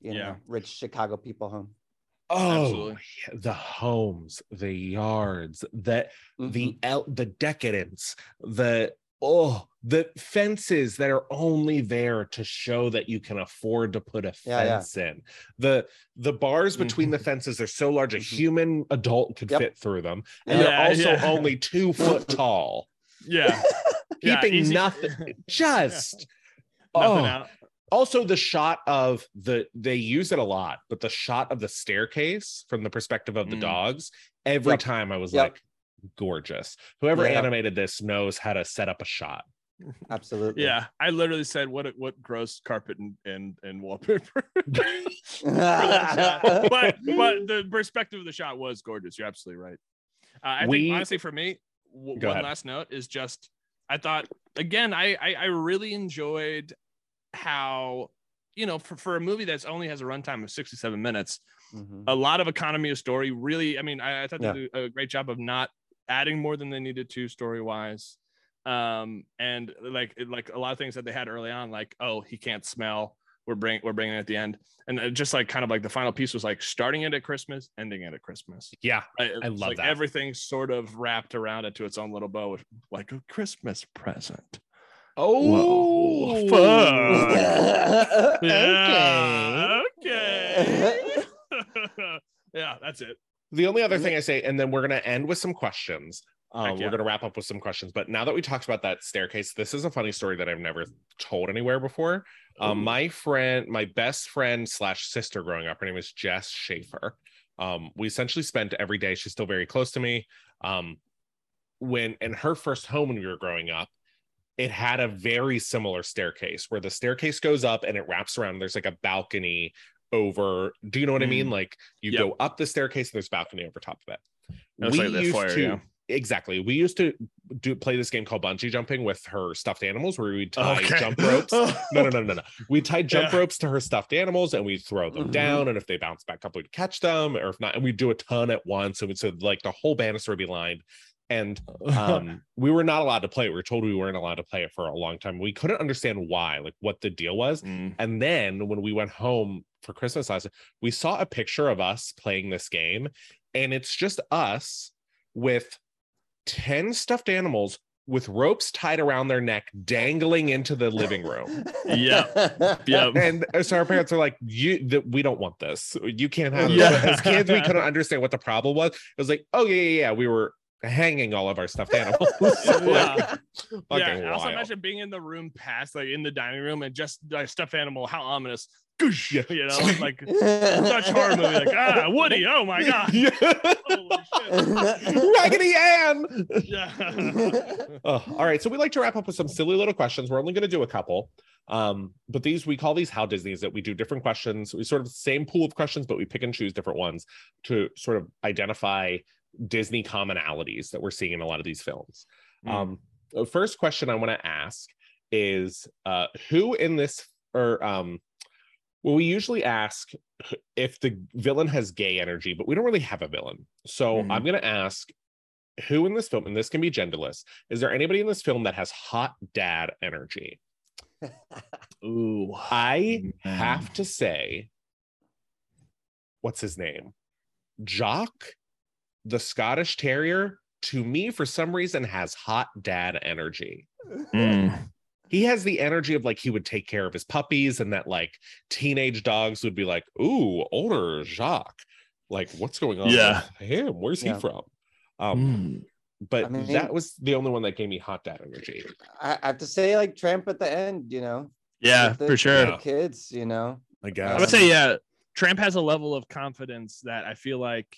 You know, rich Chicago people home. Oh, Absolutely. the homes, the yards, the Mhm. the el- the decadence, the oh, the fences that are only there to show that you can afford to put a Yeah, yeah. fence in. The the bars between the fences are so large a Mhm. human adult could Yep. fit through them, and Yeah, they're also yeah. only two foot tall, yeah Yeah, keeping easy- nothing. Just nothing oh. out also the shot of the they use it a lot but the shot of the staircase from the perspective of the Mm. dogs every Yep. time i was Yep. like gorgeous whoever Yeah. animated this knows how to set up a shot Absolutely. Yeah, I literally said what what gross carpet and and, and wallpaper. but but the perspective of the shot was gorgeous. You're absolutely right. Uh, I We- think honestly for me, w- one ahead. last note is just I thought again I, I I really enjoyed how you know for, for a movie that's only has a runtime of 67 minutes Mhm. a lot of economy of story really i mean i, I thought Yeah. they did a great job of not adding more than they needed to story wise um and like like a lot of things that they had early on like oh he can't smell we're bringing we're bringing it at the end, and uh, just like kind of like the final piece was like starting it at Christmas, ending it at Christmas. Yeah, I, I love like that. Everything's sort of wrapped around it to its own little bow, like a Christmas present. Oh, fuck. Okay. okay. yeah, that's it. The only other thing I say, and then we're gonna end with some questions. Um. We're gonna wrap up with some questions. But now that we talked about that staircase, this is a funny story that I've never told anywhere before. Um, my friend, my best friend slash sister growing up, her name is Jess Schaefer. Um, we essentially spent every day. She's still very close to me. Um, when in her first home when we were growing up, it had a very similar staircase where the staircase goes up and it wraps around. There's like a balcony over. Do you know what I mean? Like you Yep. go up the staircase and there's balcony over top of it. That's like the foyer, yeah. exactly. We used to do play this game called bungee jumping with her stuffed animals, where we tie Okay. jump ropes. No, no, no, no, no. We tied jump Yeah. ropes to her stuffed animals, and we throw them Mhm. down. And if they bounce back up, we'd catch them, or if not, and we do a ton at once. And so like the whole banister would be lined. And um, we were not allowed to play it. We were told we weren't allowed to play it for a long time. We couldn't understand why, like what the deal was. Mm. And then when we went home for Christmas last, we saw a picture of us playing this game, and it's just us with 10 stuffed animals with ropes tied around their neck, dangling into the living room. Yeah. Yep. And so our parents are like, "You, th- we don't want this. You can't have this." Yeah. As kids, we couldn't understand what the problem was. It was like, "Oh yeah, yeah, yeah." We were hanging all of our stuffed animals. Yeah. Fucking yeah. I also wild. imagine being in the room past, like in the dining room, and just like stuffed animal. How ominous! Goosh, Yeah. You know, like Dutch horror movie. Like ah, Woody. Oh my god. Yeah. Holy shit. Raggedy Ann. Yeah. Oh, all right. So we like to wrap up with some silly little questions. We're only going to do a couple. Um, but these we call these how Disney's that we do different questions. We sort of same pool of questions, but we pick and choose different ones to sort of identify Disney commonalities that we're seeing in a lot of these films. Mm. Um, the first question I want to ask is uh who in this or um well, we usually ask if the villain has gay energy, but we don't really have a villain. So Mhm. I'm going to ask who in this film, and this can be genderless, is there anybody in this film that has hot dad energy? Ooh. I have to say, what's his name? Jock, the Scottish Terrier, to me, for some reason, has hot dad energy. Mm. He has the energy of like he would take care of his puppies, and that like teenage dogs would be like, Ooh, older Jock. Like, what's going on Yeah. with him? Where's Yeah. he from? Um, Mm. but I mean- that was the only one that gave me hot dad energy. I I have to say, like Tramp at the end, you know. Yeah, the- for sure. The kids, you know. I guess. I would say, yeah, Tramp has a level of confidence that I feel like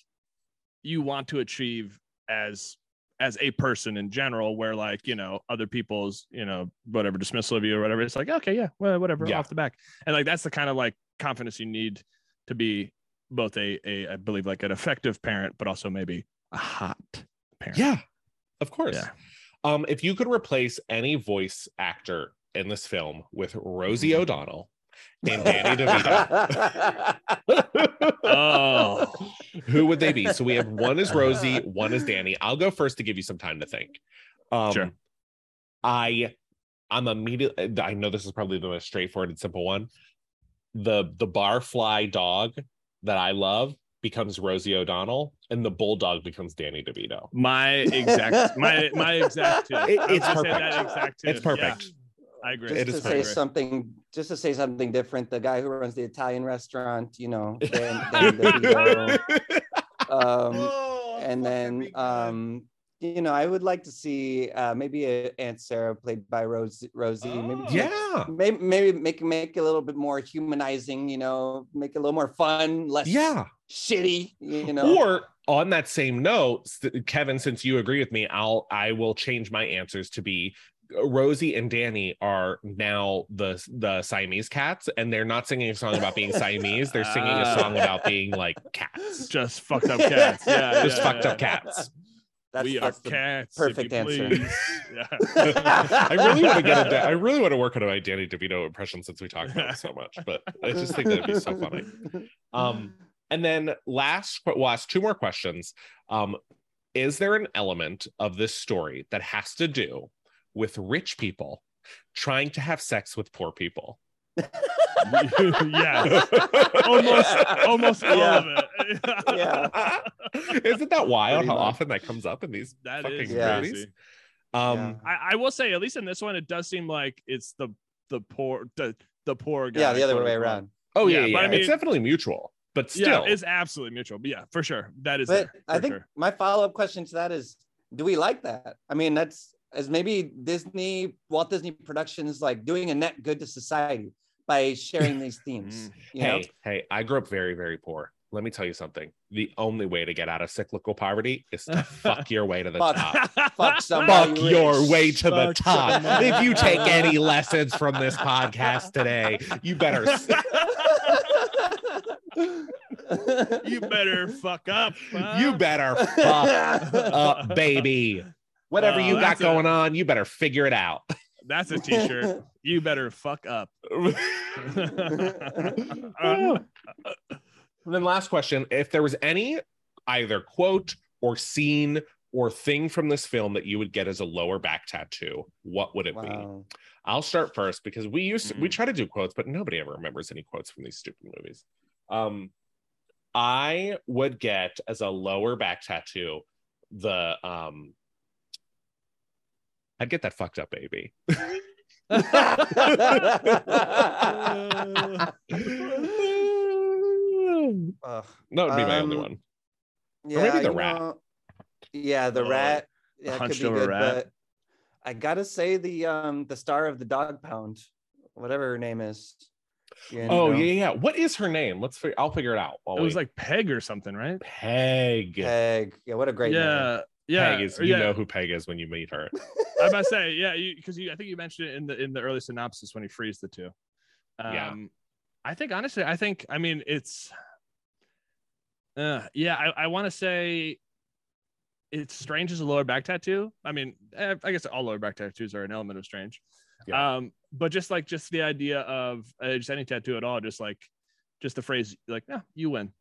you want to achieve as as a person in general, where like you know other people's you know whatever dismissal of you or whatever, it's like okay, yeah, well, whatever, Yeah. off the back, and like that's the kind of like confidence you need to be both a a I believe like an effective parent, but also maybe a hot parent. Yeah, of course. Yeah. Um, if you could replace any voice actor in this film with Rosie Mm-hmm. O'Donnell and Danny DeVito, Oh. who would they be? So we have one is Rosie, one is Danny. I'll go first to give you some time to think. Um, Sure. I, I'm immediately. I know this is probably the most straightforward and simple one. The the barfly dog that I love becomes Rosie O'Donnell, and the bulldog becomes Danny DeVito. My exact, my my exact. Too. It- it's perfect. that exact too. It's perfect. Yeah, I agree. just It to is say perfect. something, just to say something different. The guy who runs the Italian restaurant, you know, DeVito. um, Oh, and then um, you know, I would like to see uh, maybe a Aunt Sarah played by Rose, Rosie. Maybe Oh. yeah, maybe maybe make make it a little bit more humanizing. You know, make it a little more fun, less yeah. shitty. You know, Or on that same note, Kevin, since you agree with me, I'll I will change my answers to be Rosie and Danny are now the the Siamese cats, and they're not singing a song about being Siamese. They're singing a Ah. song about being like cats, just fucked up cats. Yeah, just yeah, fucked yeah. up cats. that's, we that's are the- cats. perfect you answer. Yeah. I really want to get into. I really want to work on my Danny DeVito impression since we talked about it so much, but I just think that'd be so funny. Um, and then last, we'll two more questions. Um, is there an element of this story that has to do with rich people trying to have sex with poor people? yeah, almost, almost all of it. Yeah. Isn't that wild Pretty how much. often that comes up in these That fucking is Yeah. movies? crazy. Um, I, I will say, at least in this one, it does seem like it's the the poor the the poor guy. yeah, the other way around. oh yeah, Yeah, yeah, but I mean- it's definitely mutual, but still, Yeah, it's absolutely mutual. But yeah, for sure, that is. But there, I think sure. my follow up question to that is, do we like that? I mean, that's as maybe Disney, Walt Disney Productions, like doing a net good to society by sharing these themes. Mm-hmm. You know? hey, hey, I grew up very, very poor. Let me tell you something. The only way to get out of cyclical poverty is to fuck your way to the Fuck. top. Fuck somebody Fuck rich. your way to the top. somebody. If you take any lessons from this podcast today, you better. you better fuck up. huh? You better fuck up, baby. Whatever Oh, you got that's a- going on, you better figure it out. That's a t-shirt. You better fuck up. and then last question if there was any either quote or scene or thing from this film that you would get as a lower back tattoo what would it be i'll start first because we used to, we Mm. try to do quotes but nobody ever remembers any quotes from these stupid movies um i would get as a lower back tattoo the um i'd get that fucked up baby that would be my only Um, one yeah, maybe the rat. know, yeah, the Oh, rat. Yeah, it could hunched be over good, rat. but I gotta say the um the star of the dog pound, whatever her name is. Yeah, Oh you know, yeah, yeah. What is her name? Let's. Figure, I'll figure it out. while It was we- like Peg or something, right? Peg. Peg. Yeah, what a great name. Yeah, yeah. Peg is. You yeah. know who Peg is when you meet her. I'm about to say, yeah, because you, I think you mentioned it in the in the early synopsis when he frees the two. Um, Yeah. I think honestly, I think I mean it's, uh, yeah, I, I want to say, it's strange as a lower back tattoo. I mean, eh, I guess all lower back tattoos are an element of strange. Yeah. Um, but just like just the idea of uh, just any tattoo at all, just like just the phrase like, yeah, you win.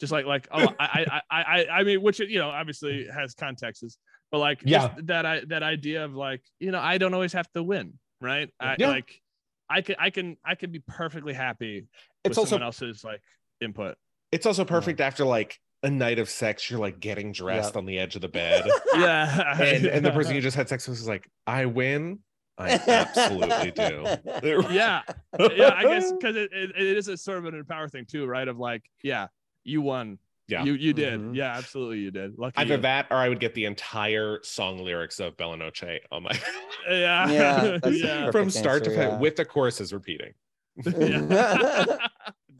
Just like like oh I I I I I mean which you know obviously has contexts but like Yeah. just that I that idea of like you know I don't always have to win right I Yeah. like I can I can I can be perfectly happy It's with also someone else's like input it's also perfect after like a night of sex. You're like getting dressed Yep. on the edge of the bed, yeah and and the person you just had sex with is like, "I win." I absolutely do. yeah yeah I guess because it, it, it is a sort of an empower thing too right of like yeah you won Yeah. you you did Mhm. yeah absolutely you did lucky Either you. that, or I would get the entire song lyrics of Bella Noche on my yeah Yeah, yeah from start to answer, finish yeah. with the choruses repeating.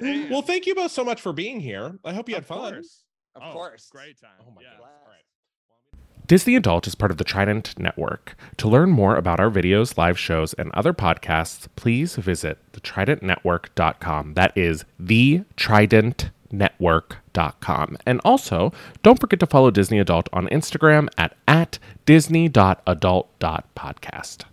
Well, thank you both so much for being here. I hope you had Of fun. course. Of Oh, course. Great time. Oh my yeah. God. Blast. Disney Adult is part of the Trident Network. To learn more about our videos, live shows, and other podcasts, please visit thetridentnetwork.com. That is thetridentnetwork.com. And also, don't forget to follow Disney Adult on Instagram at, at disney.adult.podcast.